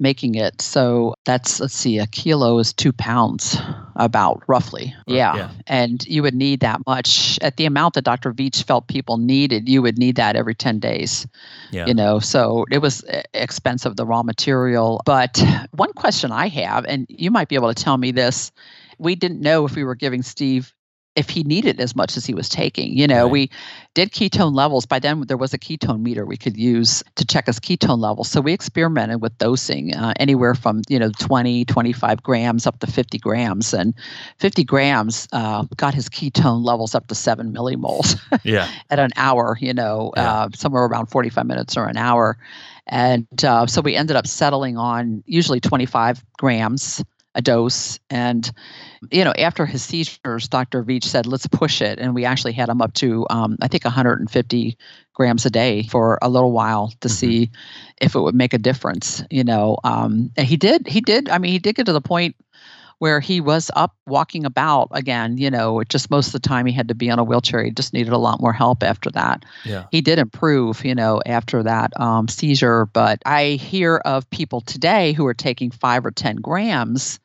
making it. So that's let's see, a kilo is two pounds, about roughly. Yeah. yeah. And you would need that much at the amount that Dr. Veech felt people needed. You would need that every 10 days. yeah, You know, so it was expensive, the raw material. But one question I have, and you might be able to tell me this, we didn't know if we were giving Steve if he needed as much as he was taking. You know, Right. we did ketone levels. By then, there was a ketone meter we could use to check his ketone levels. So we experimented with dosing uh, anywhere from, you know, 20, 25 grams up to 50 grams. And 50 grams uh, got his ketone levels up to seven millimoles yeah, at an hour, you know, Yeah. uh, somewhere around 45 minutes or an hour. And uh, so we ended up settling on usually 25 grams a dose. And, you know, after his seizures, Dr. Veech said, let's push it. And we actually had him up to, um, I think, 150 grams a day for a little while to Mhm. see if it would make a difference, you know. Um, and he did, he did, I mean, he did get to the point where he was up walking about again, you know, just most of the time he had to be on a wheelchair. He just needed a lot more help after that. yeah. He did improve, you know, after that um, seizure. But I hear of people today who are taking five or 10 grams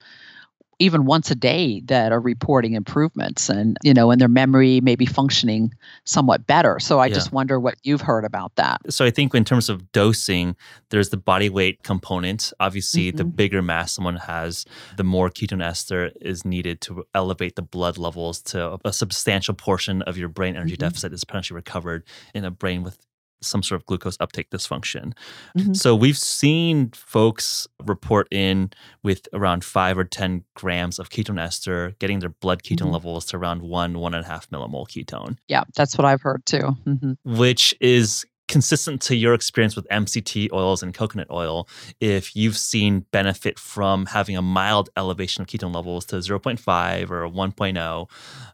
even once a day that are reporting improvements and you know and their memory may be functioning somewhat better so i Yeah. just wonder what you've heard about that So I think in terms of dosing, there's the body weight component. Obviously, the Mhm. bigger mass someone has, the more ketone ester is needed to elevate the blood levels to a substantial portion of your brain energy Mhm. deficit is potentially recovered in a brain with some sort of glucose uptake dysfunction. Mhm. So we've seen folks report in with around five or 10 grams of ketone ester, getting their blood ketone Mhm. levels to around one, one and a half millimole ketone yeah that's what i've heard too hmm which is consistent to your experience with MCT oils and coconut oil, if you've seen benefit from having a mild elevation of ketone levels to 0.5 or 1.0,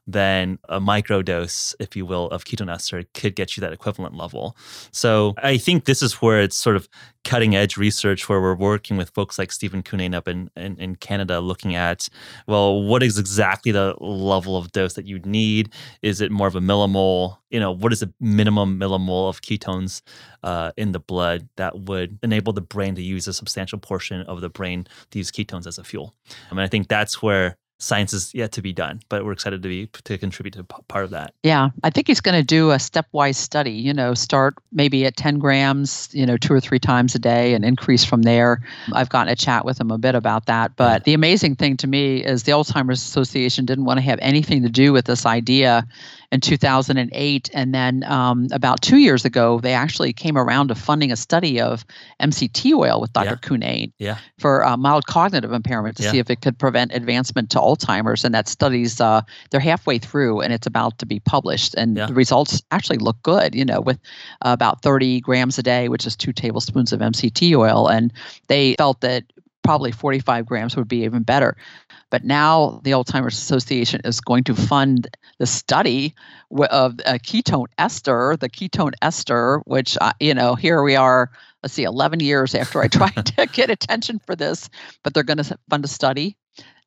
then a micro dose, if you will, of ketone ester could get you that equivalent level. So I think this is where it's sort of cutting edge research where we're working with folks like Stephen Cunnane up in, in, in, Canada looking at, well, what is exactly the level of dose that you need? Is it more of a millimole? You know, what is the minimum millimole of ketones uh, in the blood that would enable the brain to use a substantial portion of the brain to use ketones as a fuel? I mean, I think that's where science is yet to be done, but we're excited to be to contribute to part of that. Yeah, I think he's going to do a stepwise study. You know, start maybe at 10 grams, you know, two or three times a day, and increase from there. I've gotten a chat with him a bit about that. But the amazing thing to me is the Alzheimer's Association didn't want to have anything to do with this idea in 2008. And then um, about two years ago, they actually came around to funding a study of MCT oil with Dr. Yeah. Yeah. for uh, mild cognitive impairment to yeah. see if it could prevent advancement to Alzheimer's. And that study's uh, they're halfway through and it's about to be published. And yeah. the results actually look good, you know, with uh, about 30 grams a day, which is two tablespoons of MCT oil. And they felt that probably 45 grams would be even better. But now the Alzheimer's Association is going to fund the study of a ketone ester, the ketone ester, which, uh, you know, here we are, let's see, 11 years after I tried to get attention for this, but they're going to fund a study.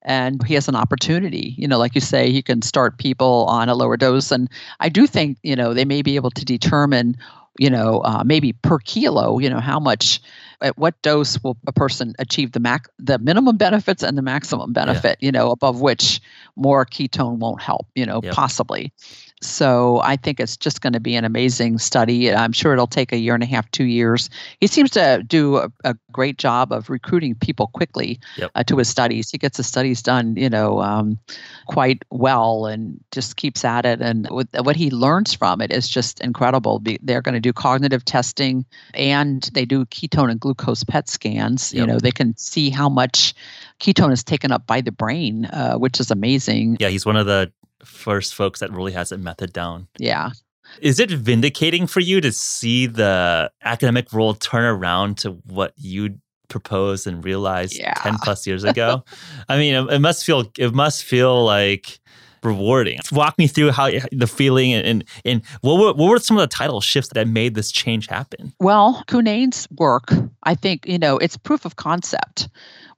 And he has an opportunity, you know, like you say, he can start people on a lower dose. And I do think, you know, they may be able to determine you know, uh, maybe per kilo, you know, how much, at what dose will a person achieve the max, the minimum benefits and the maximum benefit, yeah. you know, above which more ketone won't help, you know, yep. possibly. So I think it's just going to be an amazing study. I'm sure it'll take a year and a half, two years. He seems to do a, a great job of recruiting people quickly yep. uh, to his studies. He gets the studies done, you know, um, quite well, and just keeps at it. And with, what he learns from it is just incredible. They're going to do cognitive testing, and they do ketone and glucose PET scans. Yep. You know, they can see how much ketone is taken up by the brain, uh, which is amazing. Yeah, he's one of the first folks that really has a method down. Yeah. Is it vindicating for you to see the academic world turn around to what you proposed and realized yeah. 10 plus years ago? I mean, it, it, must feel it must feel like rewarding. Walk me through how the feeling and, and, and what, were, what were some of the title shifts that made this change happen? Well, Cunnane's work, I think, you know, it's proof of concept.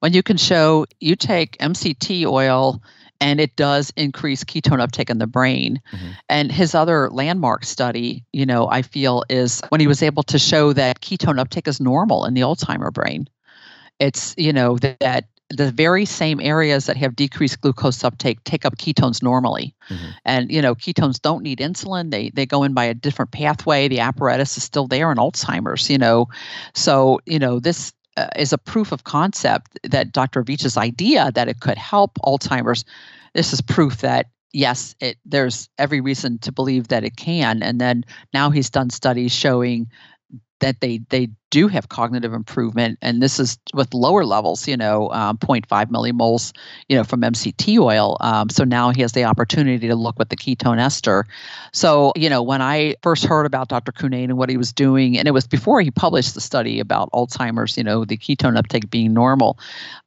When you can show you take MCT oil and it does increase ketone uptake in the brain. Mm-hmm. And his other landmark study, you know, I feel is when he was able to show that ketone uptake is normal in the Alzheimer brain. It's, you know, that, the very same areas that have decreased glucose uptake take up ketones normally. Mm-hmm. And you know, ketones don't need insulin. They they go in by a different pathway. The apparatus is still there in Alzheimer's, you know. So, you know, this uh, is a proof of concept that Dr. Veech's idea that it could help Alzheimer's. This is proof that yes, it, there's every reason to believe that it can. And then now he's done studies showing that they they do have cognitive improvement, and this is with lower levels, you know, um, 0.5 millimoles, you know, from MCT oil. Um, so now he has the opportunity to look with the ketone ester. So, you know, when I first heard about Dr. Cunnane and what he was doing, and it was before he published the study about Alzheimer's, you know, the ketone uptake being normal,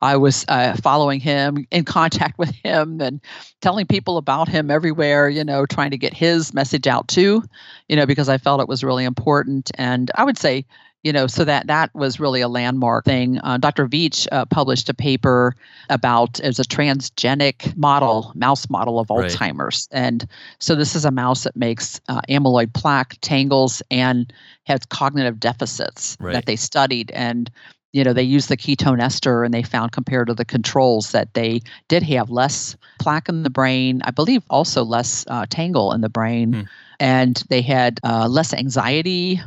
I was uh, following him, in contact with him, and telling people about him everywhere, you know, trying to get his message out too, you know, because I felt it was really important. And I would say, you know so that that was really a landmark thing uh, dr veech uh, published a paper about as a transgenic model mouse model of right. alzheimer's and so this is a mouse that makes uh, amyloid plaque tangles and has cognitive deficits right. that they studied and you know they used the ketone ester and they found compared to the controls that they did have less plaque in the brain i believe also less uh, tangle in the brain hmm. and they had uh, less anxiety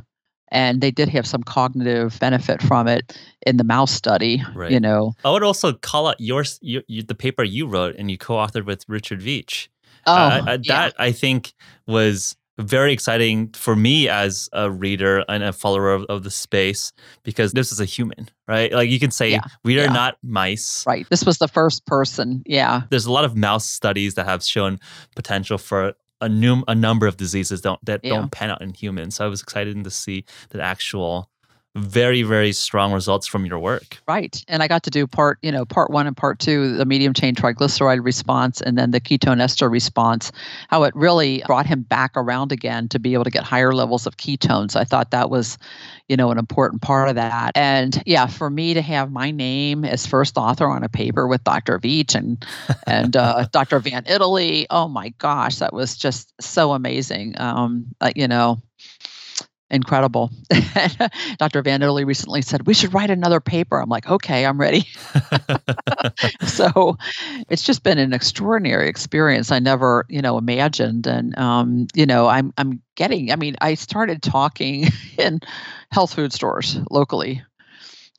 and they did have some cognitive benefit from it in the mouse study right. you know i would also call out your, your, your the paper you wrote and you co-authored with richard veech oh, uh, that yeah. i think was very exciting for me as a reader and a follower of, of, the space because this is a human, right? Like you can say yeah, we are yeah. not mice. Right. This was the first person. Yeah. There's a lot of mouse studies that have shown potential for a, num- a number of diseases don't that Yeah. don't pan out in humans. So I was excited to see that actual very very strong results from your work. Right. And I got to do part, you know, part one and part two, the medium chain triglyceride response and then the ketone ester response, how it really brought him back around again to be able to get higher levels of ketones. I thought that was, you know, an important part of that. And yeah, for me to have my name as first author on a paper with Dr. Veech and and uh, Dr. Van Itallie, oh my gosh, that was just so amazing. Um, uh, you know, incredible. Dr. Van Itallie recently said, We should write another paper. I'm like, Okay, I'm ready. so it's just been an extraordinary experience I never, you know, imagined. And, um, you know, I'm, I'm getting, I mean, I started talking in health food stores locally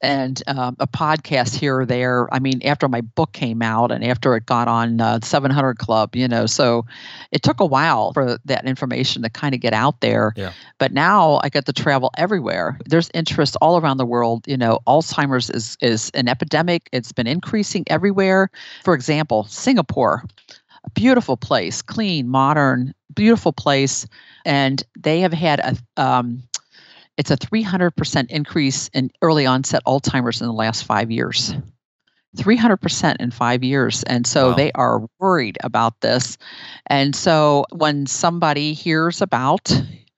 and um, a podcast here or there. I mean, after my book came out and after it got on uh, 700 Club, you know, so it took a while for that information to kind of get out there. Yeah. But now I get to travel everywhere. There's interest all around the world. You know, Alzheimer's is is an epidemic. It's been increasing everywhere. For example, Singapore, a beautiful place, clean, modern, beautiful place, and they have had a um, it's a 300% increase in early onset Alzheimer's in the last five years. 300% in five years. And so Wow. they are worried about this. And so when somebody hears about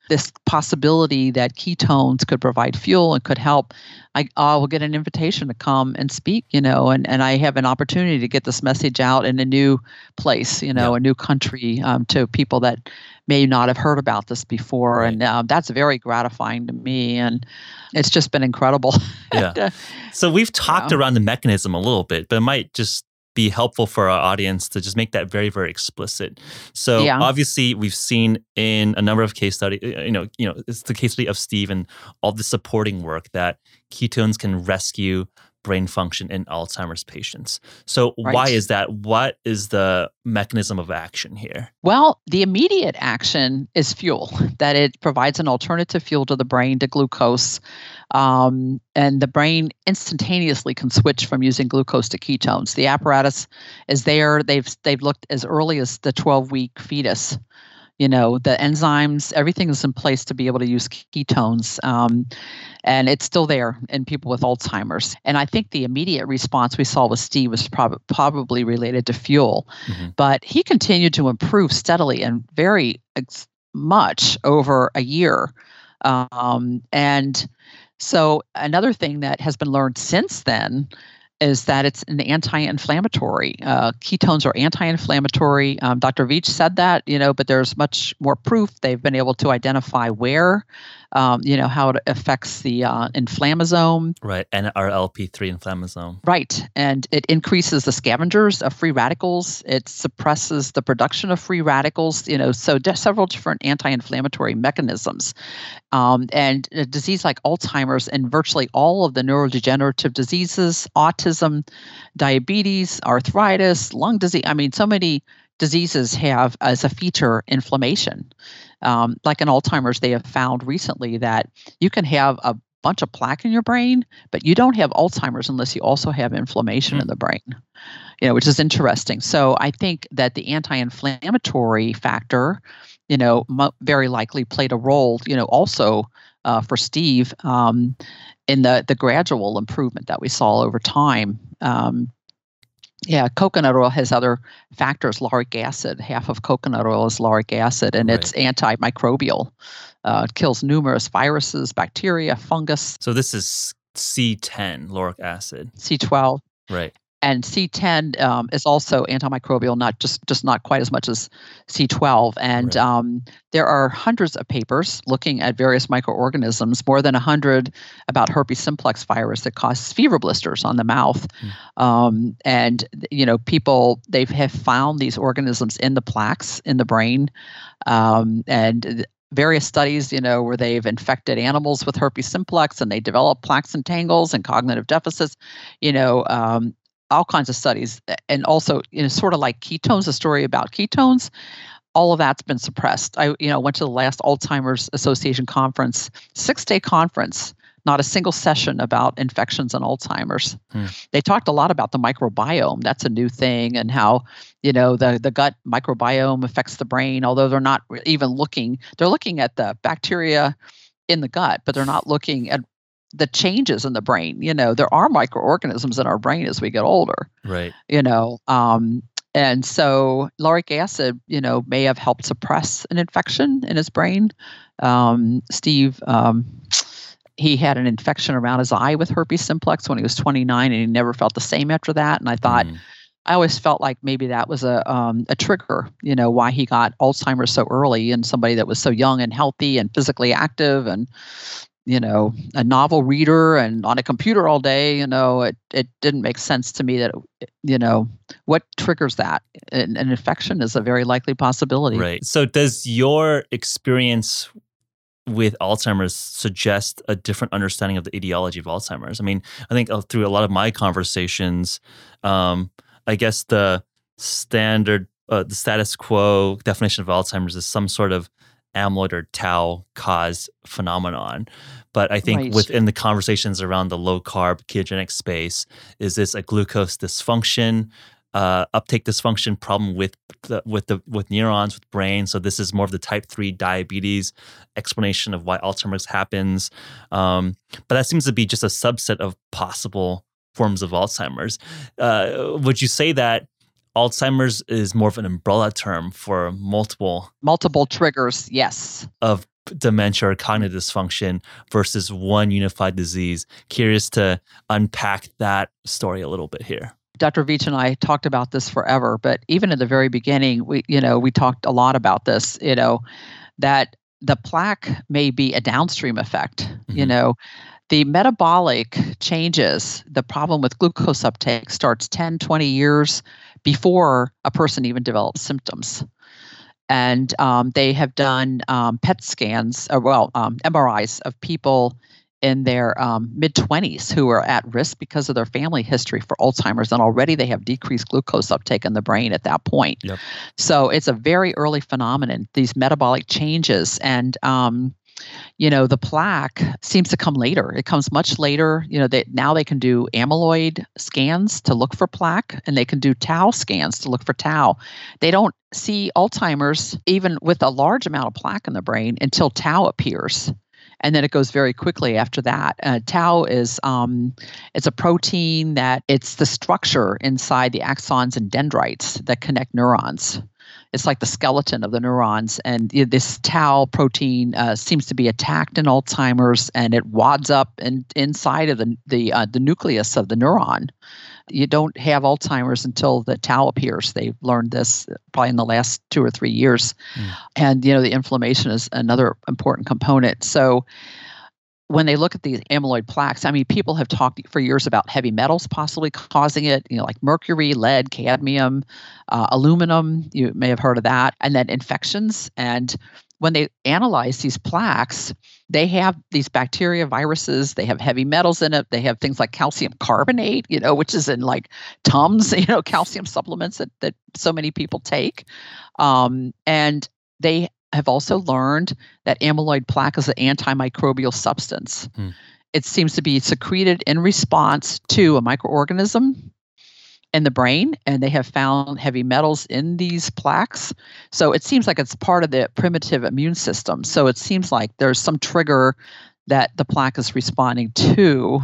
this possibility that ketones could provide fuel and could help, I, I will get an invitation to come and speak, you know, and, and I have an opportunity to get this message out in a new place, you know, Yeah. a new country um, to people that may not have heard about this before. Right. And um, that's very gratifying to me. And it's just been incredible. Yeah. So we've talked Yeah. around the mechanism a little bit, but it might just be helpful for our audience to just make that very, very explicit. So Yeah. obviously, we've seen in a number of case studies, you know, you know, it's the case study of Steve and all the supporting work that ketones can rescue brain function in Alzheimer's patients. So why is that? What is the mechanism of action here? Well, the immediate action is fuel, that it provides an alternative fuel to the brain to glucose. Um, and the brain instantaneously can switch from using glucose to ketones. The apparatus is there. They've they've looked as early as the 12 week fetus. You know, the enzymes, everything is in place to be able to use ketones. Um, and it's still there in people with Alzheimer's. And I think the immediate response we saw with Steve was prob- probably related to fuel Mhm. but he continued to improve steadily and very ex- much over a year. Um, and so, another thing that has been learned since then is that it's an anti-inflammatory. Uh, ketones are anti-inflammatory. Um, Dr. Veech said that, you know, but there's much more proof. They've been able to identify where, um, you know, how it affects the uh, inflammasome. Right. NRLP3 inflammasome. Right. And it increases the scavengers of free radicals. It suppresses the production of free radicals, you know, so de- several different anti inflammatory mechanisms. Um, and a disease like Alzheimer's and virtually all of the neurodegenerative diseases, autism, diabetes, arthritis, lung disease. I mean, so many diseases have as a feature inflammation. Um, like in Alzheimer's, they have found recently that you can have a bunch of plaque in your brain, but you don't have Alzheimer's unless you also have inflammation in the brain. You know, which is interesting. So I think that the anti-inflammatory factor, you know, mo- very likely played a role. You know, also uh, for Steve um, in the the gradual improvement that we saw over time. Um, yeah, coconut oil has other factors. Lauric acid, half of coconut oil is lauric acid, and it's antimicrobial. Uh, it kills numerous viruses, bacteria, fungus, So this is C10, lauric acid. C12, Right. And C10 um, is also antimicrobial, not just just not quite as much as C12. And Right. um, there are hundreds of papers looking at various microorganisms, more than hundred about herpes simplex virus that causes fever blisters on the mouth. Um, and you know, people they have found these organisms in the plaques in the brain, um, and various studies, you know, where they've infected animals with herpes simplex and they develop plaques and tangles and cognitive deficits. You know, um, all kinds of studies, and also you know, sort of like ketones, a story about ketones. All of that's been suppressed. I, you know, went to the last Alzheimer's Association conference, six-day conference, not a single session about infections and Alzheimer's. Hmm. They talked a lot about the microbiome. That's a new thing, and how you know the the gut microbiome affects the brain. Although they're not even looking, they're looking at the bacteria in the gut, but they're not looking at the changes in the brain. You know, there are microorganisms in our brain as we get older. Right. You know, um, and so lauric acid, you know, may have helped suppress an infection in his brain. Um, Steve, um, he had an infection around his eye with herpes simplex when he was 29, and he never felt the same after that. And I thought, mm. I always felt like maybe that was a um, a trigger, you know, why he got Alzheimer's so early, and somebody that was so young and healthy and physically active, and you know, a novel reader and on a computer all day, you know, it, it didn't make sense to me that, it, you know, what triggers that? An, an infection is a very likely possibility. Right. So, does your experience with Alzheimer's suggest a different understanding of the etiology of Alzheimer's? I mean, I think uh, through a lot of my conversations, um, I guess the standard, uh, the status quo definition of Alzheimer's is some sort of amyloid or tau cause phenomenon. But I think right. within the conversations around the low carb ketogenic space, is this a glucose dysfunction, uh, uptake dysfunction problem with the, with the with neurons with brain? So this is more of the type three diabetes explanation of why Alzheimer's happens. Um, but that seems to be just a subset of possible forms of Alzheimer's. Uh, would you say that Alzheimer's is more of an umbrella term for multiple multiple triggers, yes. Of dementia or cognitive dysfunction versus one unified disease. Curious to unpack that story a little bit here. Dr. Veech and I talked about this forever, but even at the very beginning, we you know, we talked a lot about this, you know, that the plaque may be a downstream effect, mm-hmm. you know. The metabolic changes, the problem with glucose uptake starts 10, 20 years before a person even develops symptoms. And um, they have done um, PET scans, or well, um, MRIs of people in their um, mid 20s who are at risk because of their family history for Alzheimer's, and already they have decreased glucose uptake in the brain at that point. Yep. So it's a very early phenomenon, these metabolic changes. And um, you know the plaque seems to come later. It comes much later. You know that now they can do amyloid scans to look for plaque and they can do tau scans to look for tau. They don't see alzheimer's even with a large amount of plaque in the brain until tau appears and then it goes very quickly after that. Uh, tau is um, it's a protein that it's the structure inside the axons and dendrites that connect neurons it's like the skeleton of the neurons. And this tau protein uh, seems to be attacked in Alzheimer's, and it wads up in, inside of the the uh, the nucleus of the neuron. You don't have Alzheimer's until the tau appears. They've learned this probably in the last two or three years, mm. and you know the inflammation is another important component. So when they look at these amyloid plaques, I mean, people have talked for years about heavy metals possibly causing it, you know, like mercury, lead, cadmium, uh, aluminum. You may have heard of that. And then infections. And when they analyze these plaques, they have these bacteria, viruses, they have heavy metals in it. They have things like calcium carbonate, you know, which is in like Tums, you know, calcium supplements that, that so many people take. Um, and they have also learned that amyloid plaque is an antimicrobial substance. Hmm. It seems to be secreted in response to a microorganism in the brain, and they have found heavy metals in these plaques. So it seems like it's part of the primitive immune system. So it seems like there's some trigger that the plaque is responding to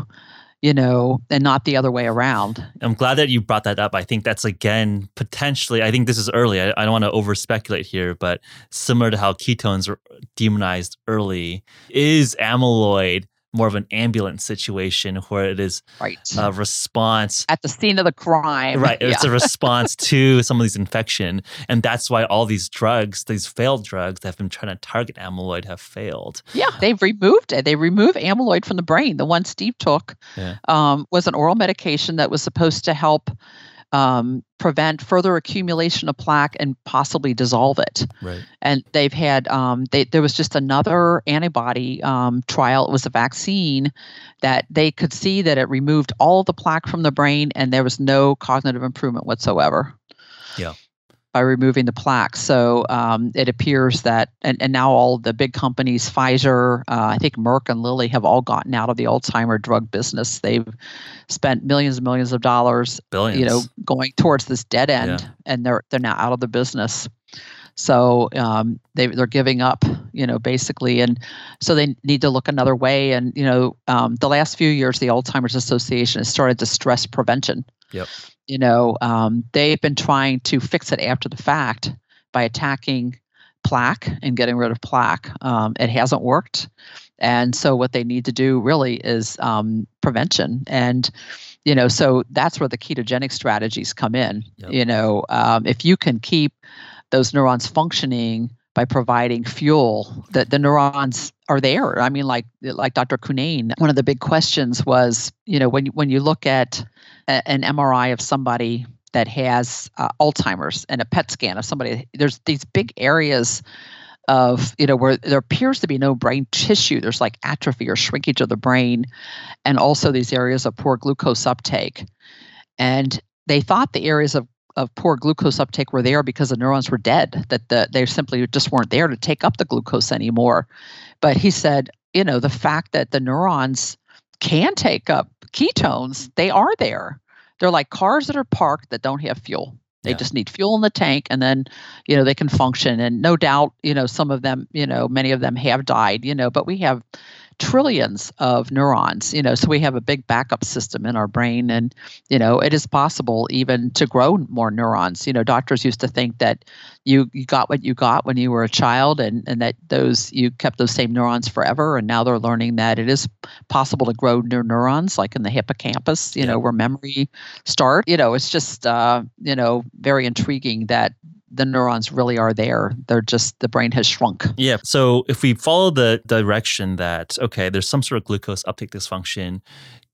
you know, and not the other way around. I'm glad that you brought that up. I think that's again potentially. I think this is early. I, I don't want to over speculate here, but similar to how ketones were demonized early, is amyloid more of an ambulance situation where it is right. a response at the scene of the crime. Right. Yeah. It's a response to some of these infection. And that's why all these drugs, these failed drugs that have been trying to target amyloid have failed. Yeah. They've removed it. They remove amyloid from the brain. The one Steve took yeah. um, was an oral medication that was supposed to help um, prevent further accumulation of plaque and possibly dissolve it. Right. And they've had um, they, there was just another antibody um, trial. It was a vaccine that they could see that it removed all the plaque from the brain and there was no cognitive improvement whatsoever. Yeah. By removing the plaque. So um, it appears that, and, and now all the big companies, Pfizer, uh, I think Merck and Lilly, have all gotten out of the Alzheimer drug business. They've spent millions and millions of dollars, Billions. you know, going towards this dead end, Yeah. and they're they're now out of the business. So um, they they're giving up, you know, basically, and so they need to look another way. And you know, um, the last few years, the Alzheimer's Association has started to stress prevention. Yep. You know, um, they've been trying to fix it after the fact by attacking plaque and getting rid of plaque. Um, it hasn't worked, and so what they need to do really is um, prevention and. You know, so that's where the ketogenic strategies come in. Yep. You know, um, if you can keep those neurons functioning by providing fuel that the neurons are there. I mean like like dr Cunnane, one of the big questions was you know when you, when you look at a, an mri of somebody that has uh, alzheimer's and a pet scan of somebody there's these big areas of you know where there appears to be no brain tissue. There's like atrophy or shrinkage of the brain and also these areas of poor glucose uptake. And they thought the areas of of poor glucose uptake were there because the neurons were dead, that the, they simply just weren't there to take up the glucose anymore. But he said, you know, the fact that the neurons can take up ketones, they are there. They're like cars that are parked that don't have fuel. They Yeah. just need fuel in the tank and then, you know, they can function. And no doubt, you know, some of them, you know, many of them have died, you know, but we have trillions of neurons, you know, so we have a big backup system in our brain. And, you know, it is possible even to grow more neurons. You know, doctors used to think that you, you got what you got when you were a child and, and that those you kept those same neurons forever. And now they're learning that it is possible to grow new neurons like in the hippocampus, you know, where memory start. You know, it's just uh, you know, very intriguing that the neurons really are there. They're just the brain has shrunk. Yeah. So if we follow the direction that, okay, there's some sort of glucose uptake dysfunction,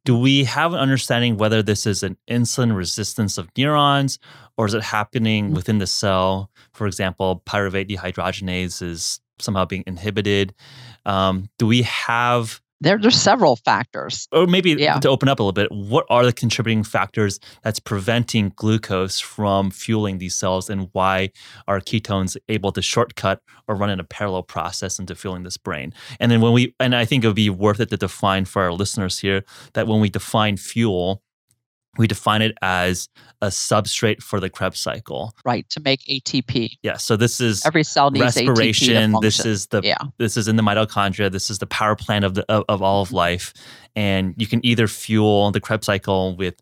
do we have an understanding whether this is an insulin resistance of neurons or is it happening Mm. within the cell? For example, pyruvate dehydrogenase is somehow being inhibited. Um, do we have, There, there's several factors. or maybe Yeah. to open up a little bit, what are the contributing factors that's preventing glucose from fueling these cells and why are ketones able to shortcut or run in a parallel process into fueling this brain? And then when we, and I think it would be worth it to define for our listeners here that when we define fuel, we define it as a substrate for the Krebs cycle. right to make ATP. Yeah. So this is Every cell needs ATP to. This is the yeah, this is in the mitochondria. This is the power plant of the of, of all of life, and you can either fuel the Krebs cycle with,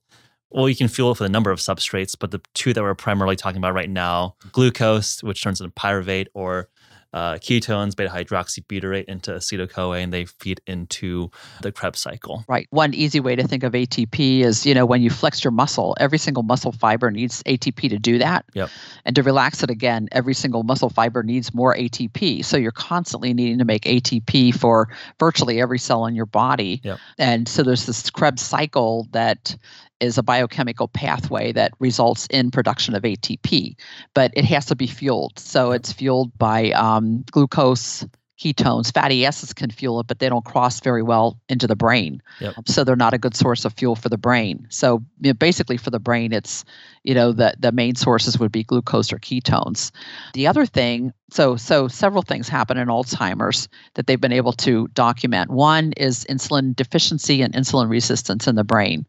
well, you can fuel it with a number of substrates, but the two that we're primarily talking about right now, glucose, which turns into pyruvate, or uh, ketones, beta hydroxybutyrate into acetyl CoA, and they feed into the Krebs cycle. right. One easy way to think of ATP is you know when you flex your muscle, every single muscle fiber needs ATP to do that. Yep. And to relax it again, every single muscle fiber needs more ATP. So you're constantly needing to make ATP for virtually every cell in your body. Yep. And so there's this Krebs cycle that is a biochemical pathway that results in production of ATP, but it has to be fueled. So it's fueled by um, glucose, ketones, fatty acids can fuel it, but they don't cross very well into the brain. Yep. So they're not a good source of fuel for the brain. So you know, basically, for the brain, it's you know the the main sources would be glucose or ketones. The other thing, so so several things happen in Alzheimer's that they've been able to document. One is insulin deficiency and insulin resistance in the brain.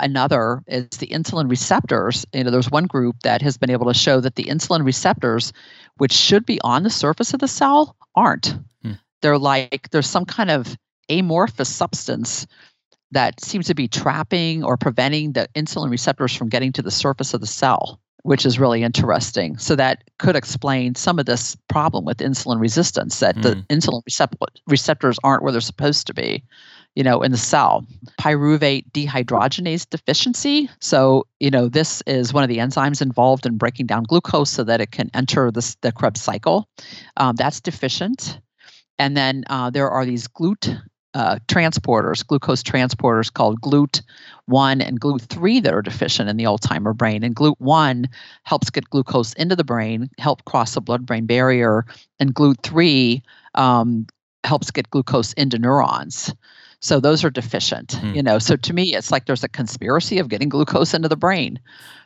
Another is the insulin receptors. You know, there's one group that has been able to show that the insulin receptors, which should be on the surface of the cell, aren't. Hmm. They're like there's some kind of amorphous substance that seems to be trapping or preventing the insulin receptors from getting to the surface of the cell, which is really interesting. So that could explain some of this problem with insulin resistance that the insulin recept- receptors aren't where they're supposed to be, you know, in the cell. Pyruvate dehydrogenase deficiency. So, you know, this is one of the enzymes involved in breaking down glucose so that it can enter this, the Krebs cycle. Um, that's deficient. And then uh, there are these GLUT uh, transporters, glucose transporters called GLUT1 and GLUT3 that are deficient in the Alzheimer brain. And GLUT1 helps get glucose into the brain, help cross the blood-brain barrier, and GLUT3 um, helps get glucose into neurons. So those are deficient, Hmm. you know. So to me, it's like there's a conspiracy of getting glucose into the brain,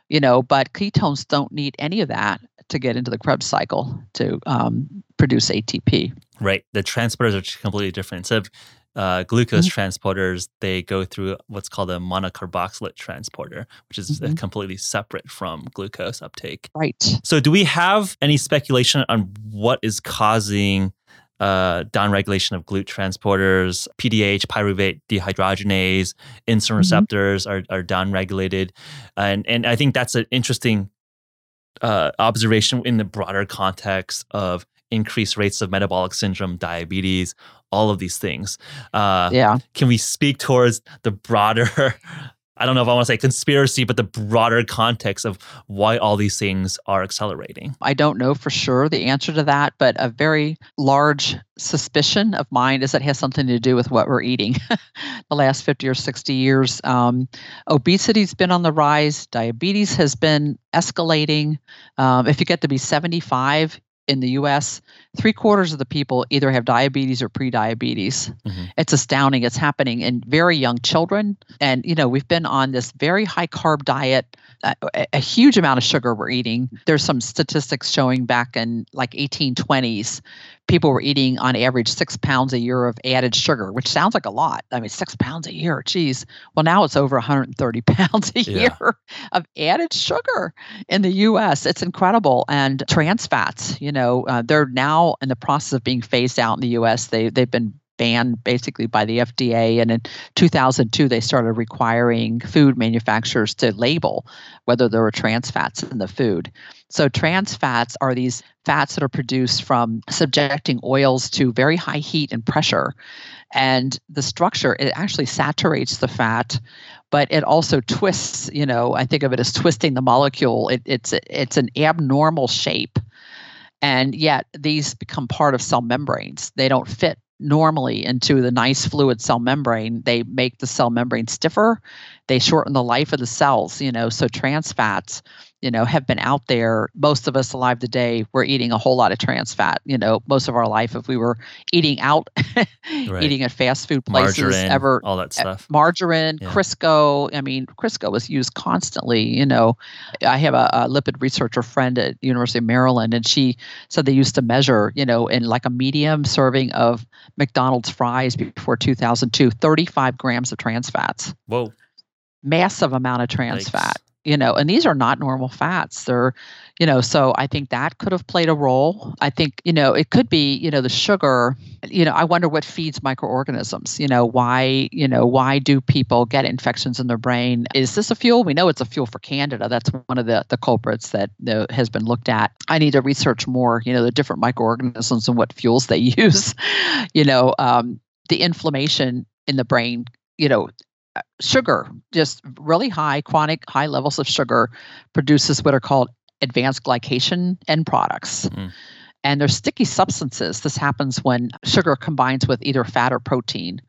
you know. But ketones don't need any of that. to get into the Krebs cycle to um, produce ATP. Right. The transporters are completely different. Instead of uh, glucose mm-hmm. transporters, they go through what's called a monocarboxylate transporter, which is mm-hmm. completely separate from glucose uptake. Right. So, do we have any speculation on what is causing uh, downregulation of GLUT transporters, PDH, pyruvate dehydrogenase, insulin mm-hmm. receptors are, are downregulated. And, and I think that's an interesting uh, observation in the broader context of increased rates of metabolic syndrome, diabetes, all of these things. Uh, yeah. Can we speak towards the broader I don't know if I want to say conspiracy, but the broader context of why all these things are accelerating. I don't know for sure the answer to that, but a very large suspicion of mine is that it has something to do with what we're eating. the last 50 or 60 years, um, obesity's been on the rise, diabetes has been escalating. Um, if you get to be 75, in the US, three quarters of the people either have diabetes or prediabetes. Mm-hmm. It's astounding. It's happening in very young children. And, you know, we've been on this very high carb diet, a, a huge amount of sugar we're eating. There's some statistics showing back in like 1820s, people were eating on average six pounds a year of added sugar, which sounds like a lot. I mean, six pounds a year, geez. Well, now it's over 130 pounds a yeah. year of added sugar in the U.S. It's incredible. And trans fats, you know, uh, they're now in the process of being phased out in the U.S. They they've been banned basically by the FDA. And in 2002, they started requiring food manufacturers to label whether there were trans fats in the food. So, trans fats are these fats that are produced from subjecting oils to very high heat and pressure. And the structure, it actually saturates the fat, but it also twists, you know, I think of it as twisting the molecule. It, it's, it's an abnormal shape. And yet these become part of cell membranes. They don't fit normally into the nice fluid cell membrane, they make the cell membrane stiffer. They shorten the life of the cells, you know, so trans fats you know, have been out there. Most of us alive today, we're eating a whole lot of trans fat. You know, most of our life, if we were eating out, right. eating at fast food places, margarine, ever all that stuff, margarine, yeah. Crisco. I mean, Crisco was used constantly. You know, I have a, a lipid researcher friend at University of Maryland, and she said they used to measure, you know, in like a medium serving of McDonald's fries before 2002, 35 grams of trans fats. Whoa massive amount of trans fat you know and these are not normal fats they're you know so i think that could have played a role i think you know it could be you know the sugar you know i wonder what feeds microorganisms you know why you know why do people get infections in their brain is this a fuel we know it's a fuel for candida that's one of the the culprits that uh, has been looked at i need to research more you know the different microorganisms and what fuels they use you know um, the inflammation in the brain you know sugar, just really high, chronic high levels of sugar, produces what are called advanced glycation end products. Mm-hmm. And they're sticky substances. This happens when sugar combines with either fat or protein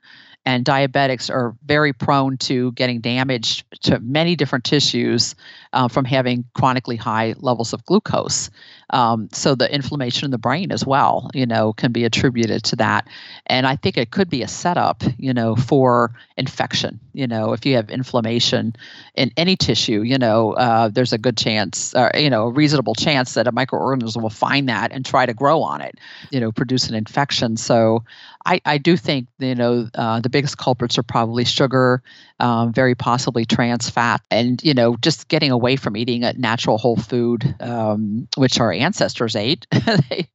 and diabetics are very prone to getting damaged to many different tissues uh, from having chronically high levels of glucose. Um, so the inflammation in the brain as well, you know, can be attributed to that. And I think it could be a setup, you know, for infection. You know, if you have inflammation in any tissue, you know, uh, there's a good chance, uh, you know, a reasonable chance that a microorganism will find that and try to grow on it, you know, produce an infection. So I, I do think, you know, uh, the biggest culprits are probably sugar, um, very possibly trans fat, and you know just getting away from eating a natural whole food, um, which our ancestors ate. they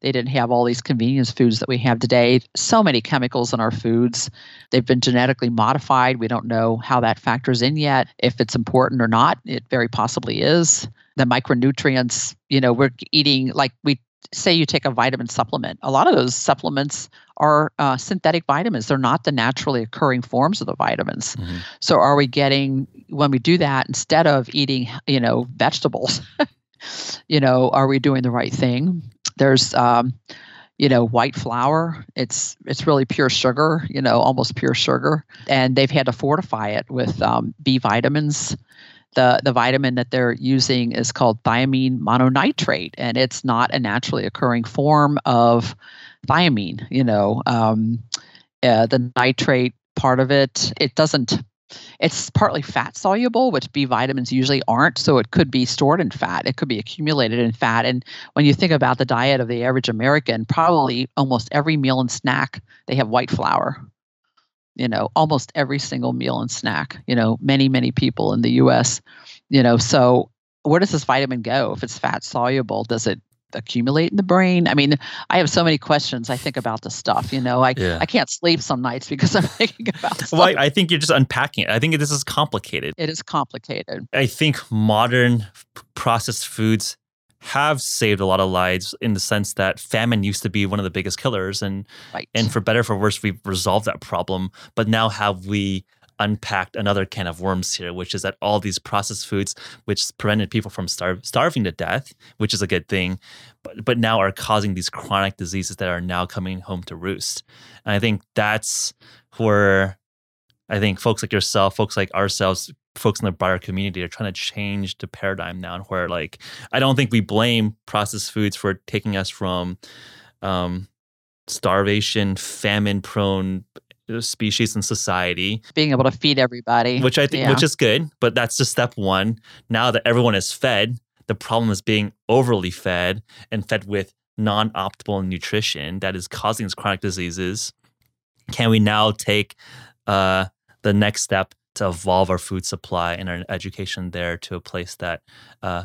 they didn't have all these convenience foods that we have today. So many chemicals in our foods. They've been genetically modified. We don't know how that factors in yet. If it's important or not, it very possibly is the micronutrients you know we're eating like we say you take a vitamin supplement, a lot of those supplements are uh, synthetic vitamins. They're not the naturally occurring forms of the vitamins. Mm-hmm. So, are we getting when we do that instead of eating, you know, vegetables? you know, are we doing the right thing? There's, um, you know, white flour. It's it's really pure sugar. You know, almost pure sugar, and they've had to fortify it with um, B vitamins the, the vitamin that they're using is called thiamine mononitrate, and it's not a naturally occurring form of thiamine. You know, um, uh, the nitrate part of it, it doesn't it's partly fat soluble, which B vitamins usually aren't. So it could be stored in fat, it could be accumulated in fat. And when you think about the diet of the average American, probably almost every meal and snack, they have white flour. You know, almost every single meal and snack, you know, many, many people in the US, you know, so where does this vitamin go if it's fat soluble? Does it accumulate in the brain? I mean, I have so many questions. I think about this stuff. You know, I yeah. I can't sleep some nights because I'm thinking about. Stuff. Well, I, I think you're just unpacking it. I think this is complicated. It is complicated. I think modern processed foods have saved a lot of lives in the sense that famine used to be one of the biggest killers and right. and for better for worse we've resolved that problem but now have we unpacked another can of worms here, which is that all these processed foods, which prevented people from starve, starving to death, which is a good thing, but, but now are causing these chronic diseases that are now coming home to roost. And I think that's where I think folks like yourself, folks like ourselves, folks in the broader community are trying to change the paradigm now, and where like I don't think we blame processed foods for taking us from um, starvation, famine prone species in society. Being able to feed everybody. Which i think yeah. which is good but that's just step one. Now that everyone is fed the problem is being overly fed and fed with non-optimal nutrition that is causing these chronic diseases. Can we now take uh, the next step to evolve our food supply and our education there to a place that uh,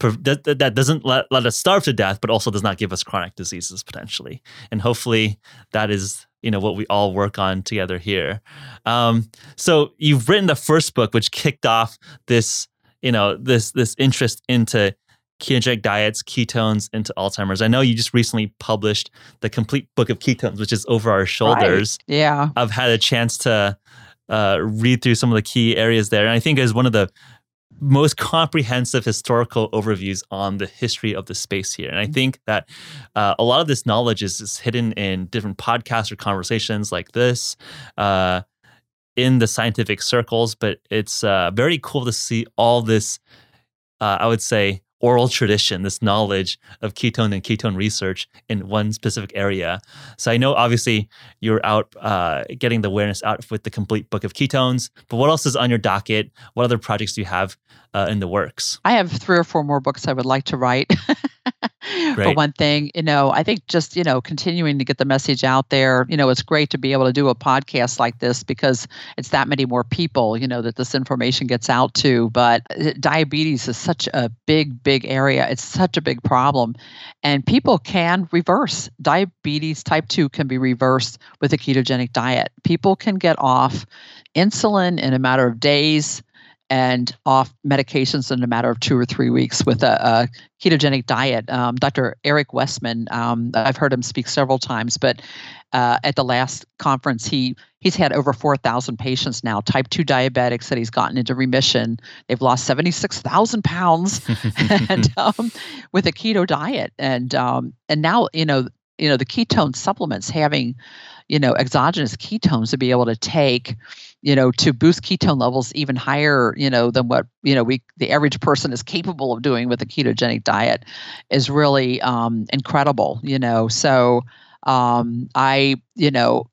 that, that doesn't let, let us starve to death, but also does not give us chronic diseases potentially. And hopefully that is you know what we all work on together here. Um, so you've written the first book, which kicked off this you know this this interest into ketogenic diets, ketones into Alzheimer's. I know you just recently published the complete book of ketones, which is over our shoulders. Right. Yeah, I've had a chance to uh, read through some of the key areas there, and I think is one of the most comprehensive historical overviews on the history of the space here. And I think that uh, a lot of this knowledge is, is, hidden in different podcasts or conversations like this. Uh, in the scientific circles, but it's uh, very cool to see all this, uh, I would say, oral tradition, this knowledge of ketone and ketone research in one specific area. So I know obviously you're out uh, getting the awareness out with the complete book of ketones, but what else is on your docket? What other projects do you have uh, in the works? I have three or four more books I would like to write. for one thing. You know, I think just, you know, continuing to get the message out there, you know, it's great to be able to do a podcast like this because it's that many more people, you know, that this information gets out to. But uh, diabetes is such a big, big area. It's such a big problem. And people can reverse. Diabetes type 2 can be reversed with a ketogenic diet. People can get off insulin in a matter of days and off medications in a matter of two or three weeks with a, a ketogenic diet. Um, Dr. Eric Westman, um, I've heard him speak several times, but uh, at the last conference, he he's had over 4,000 patients now, type 2 diabetics that he's gotten into remission. They've lost 76,000 pounds and um, with a keto diet. And um, and now, you know, you know, the ketone supplements having, you know, exogenous ketones to be able to take you know to boost ketone levels even higher you know than what you know we the average person is capable of doing with a ketogenic diet is really um, incredible you know so um, i you know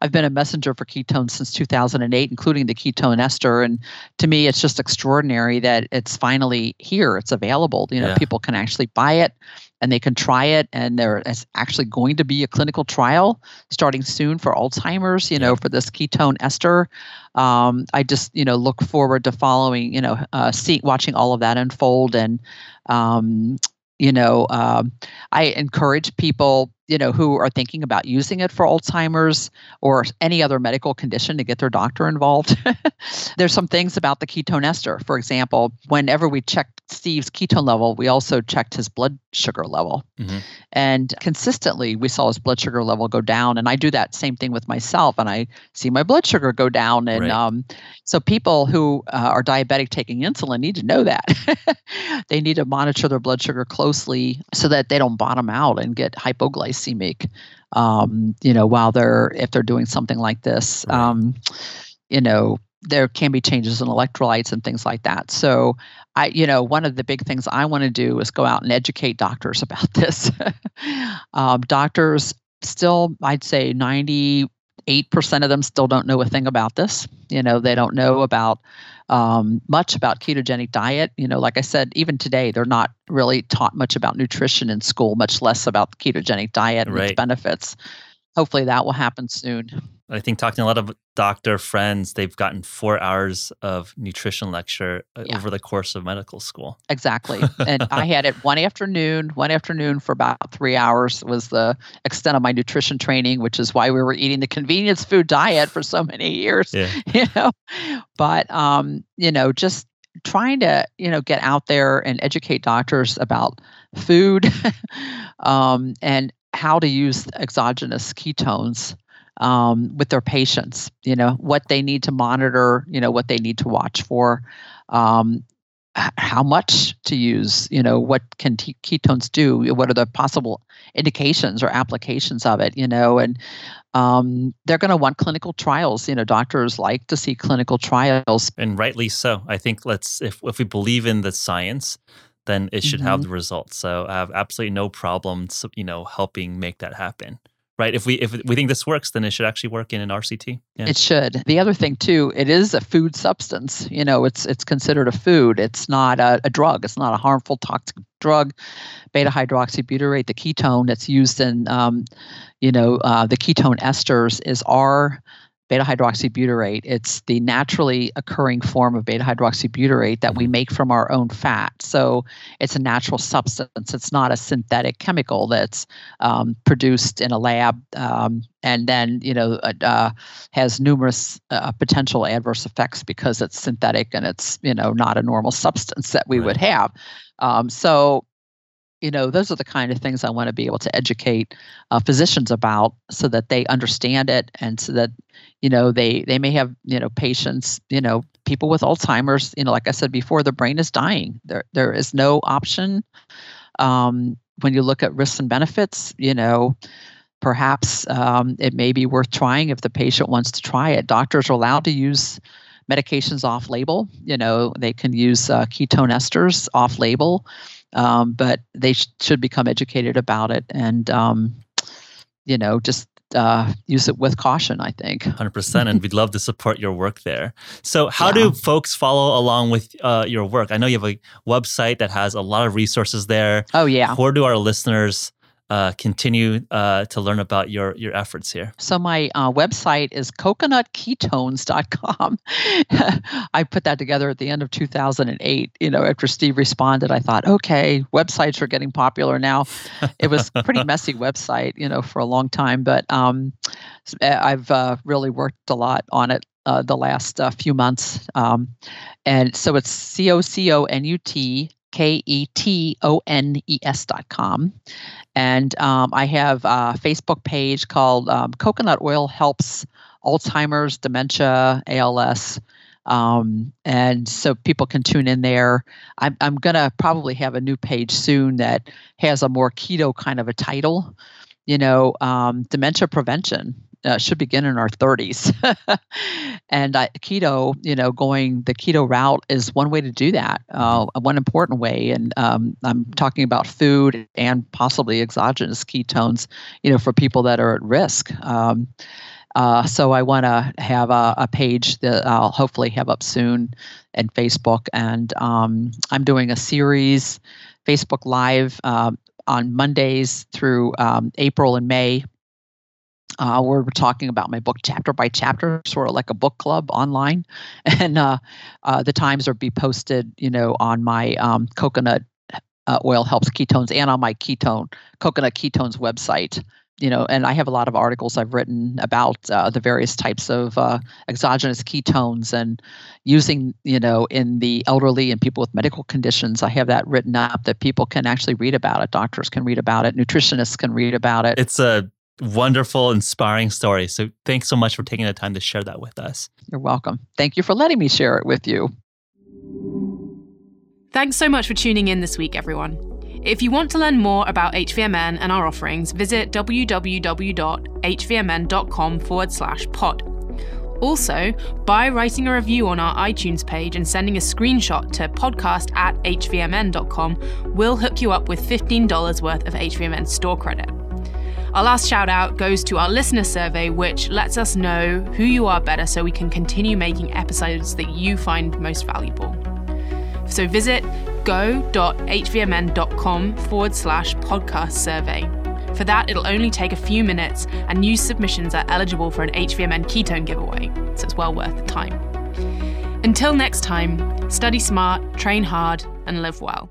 I've been a messenger for ketones since 2008, including the ketone ester. And to me, it's just extraordinary that it's finally here. It's available. You know, yeah. people can actually buy it and they can try it and there is actually going to be a clinical trial starting soon for alzheimer's you know for this ketone ester. Um, i just you know look forward to following you know uh, see watching all of that unfold and um, you know um, i encourage people you know who are thinking about using it for alzheimer's or any other medical condition to get their doctor involved. There's some things about the ketone ester for example whenever we checked steve's ketone level we also checked his blood sugar level. Mm-hmm. and consistently we saw his blood sugar level go down and i do that same thing with myself and i see my blood sugar go down and right. um, so people who uh, are diabetic taking insulin need to know that. They need to monitor their blood sugar closely so that they don't bottom out and get hypoglycemia um, you know, while they're if they're doing something like this. Right. Um, you know, there can be changes in electrolytes and things like that. So, I, you know, one of the big things I want to do is go out and educate doctors about this. um, doctors still, I'd say 98% 8% of them still don't know a thing about this. You know, they don't know about um, much about ketogenic diet. You know, like I said, even today, they're not really taught much about nutrition in school, much less about the ketogenic diet and right. its benefits. Hopefully, that will happen soon. I think talking to a lot of doctor friends, they've gotten four hours of nutrition lecture uh, yeah. over the course of medical school. Exactly. And I had it one afternoon, one afternoon for about three hours was the extent of my nutrition training, which is why we were eating the convenience food diet for so many years. Yeah. You know, but um, you know, just trying to you know get out there and educate doctors about food um, and how to use exogenous ketones um, with their patients. You know what they need to monitor. You know what they need to watch for. Um, how much to use you know what can t- ketones do what are the possible indications or applications of it you know and um, they're going to want clinical trials you know doctors like to see clinical trials and rightly so i think let's if, if we believe in the science then it should mm-hmm. have the results so i have absolutely no problem you know helping make that happen right? If we if we think this works, then it should actually work in an RCT. Yeah. It should. The other thing too, it is a food substance. You know, it's it's considered a food. It's not a, a drug. It's not a harmful toxic drug. Beta hydroxybutyrate, the ketone that's used in, um, you know, uh, the ketone esters is R beta hydroxybutyrate. It's the naturally occurring form of beta hydroxybutyrate that we mm-hmm. make from our own fat. So it's a natural substance. It's not a synthetic chemical that's um, produced in a lab um, and then you know uh, uh has numerous uh, potential adverse effects because it's synthetic and it's you know not a normal substance that we right. would have. Um, so you know those are the kind of things i want to be able to educate uh, physicians about so that they understand it and so that you know they they may have you know patients you know people with alzheimer's you know like i said before the brain is dying. There there is no option um, when you look at risks and benefits you know perhaps um, it may be worth trying if the patient wants to try it. Doctors are allowed to use medications off label you know they can use uh, ketone esters off label um, but they sh- should become educated about it and um, you know just uh, use it with caution i think. 100% and we'd love to support your work there. So how yeah. do folks follow along with uh, your work? I know you have a website that has a lot of resources there. Oh yeah. Where do our listeners uh, continue uh, to learn about your your efforts here? So my uh, website is coconutketones.com. I put that together at the end of 2008. You know, after Steve responded, I thought, okay, websites are getting popular now. It was a pretty messy website, you know, for a long time, but um, I've uh, really worked a lot on it uh, the last uh, few months. Um, and so it's C O C O N U T K E T O N E S dot com. And um, I have a Facebook page called um, Coconut Oil Helps Alzheimer's, Dementia, ALS. Um, and so people can tune in there. I'm, I'm going to probably have a new page soon that has a more keto kind of a title, you know, um, dementia prevention uh, should begin in our 30s. and uh, keto, you know, going the keto route is one way to do that, uh, one important way. And um, I'm talking about food and possibly exogenous ketones, you know, for people that are at risk. Um, uh, so I want to have a, a, page that I'll hopefully have up soon and Facebook. And um, I'm doing a series, Facebook Live, um, on Mondays through um, April and May uh, we're talking about my book chapter by chapter, sort of like a book club online, and uh, uh, the times are be posted, you know, on my um, coconut uh, oil helps ketones and on my ketone coconut ketones website. You know, and I have a lot of articles I've written about uh, the various types of uh, exogenous ketones and using, you know, in the elderly and people with medical conditions. I have that written up that people can actually read about it. Doctors can read about it. Nutritionists can read about it. It's a wonderful, inspiring story. So thanks so much for taking the time to share that with us. You're welcome. Thank you for letting me share it with you. Thanks so much for tuning in this week, everyone. If you want to learn more about HVMN and our offerings, visit www.hvmn.com forward slash pod. Also, by writing a review on our iTunes page and sending a screenshot to podcast at hvmn.com, we'll hook you up with $15 worth of HVMN store credit. Our last shout out goes to our listener survey, which lets us know who you are better so we can continue making episodes that you find most valuable. So visit go.hvmn.com forward slash podcast survey. For that, it'll only take a few minutes, and new submissions are eligible for an HVMN ketone giveaway, so it's well worth the time. Until next time, study smart, train hard, and live well.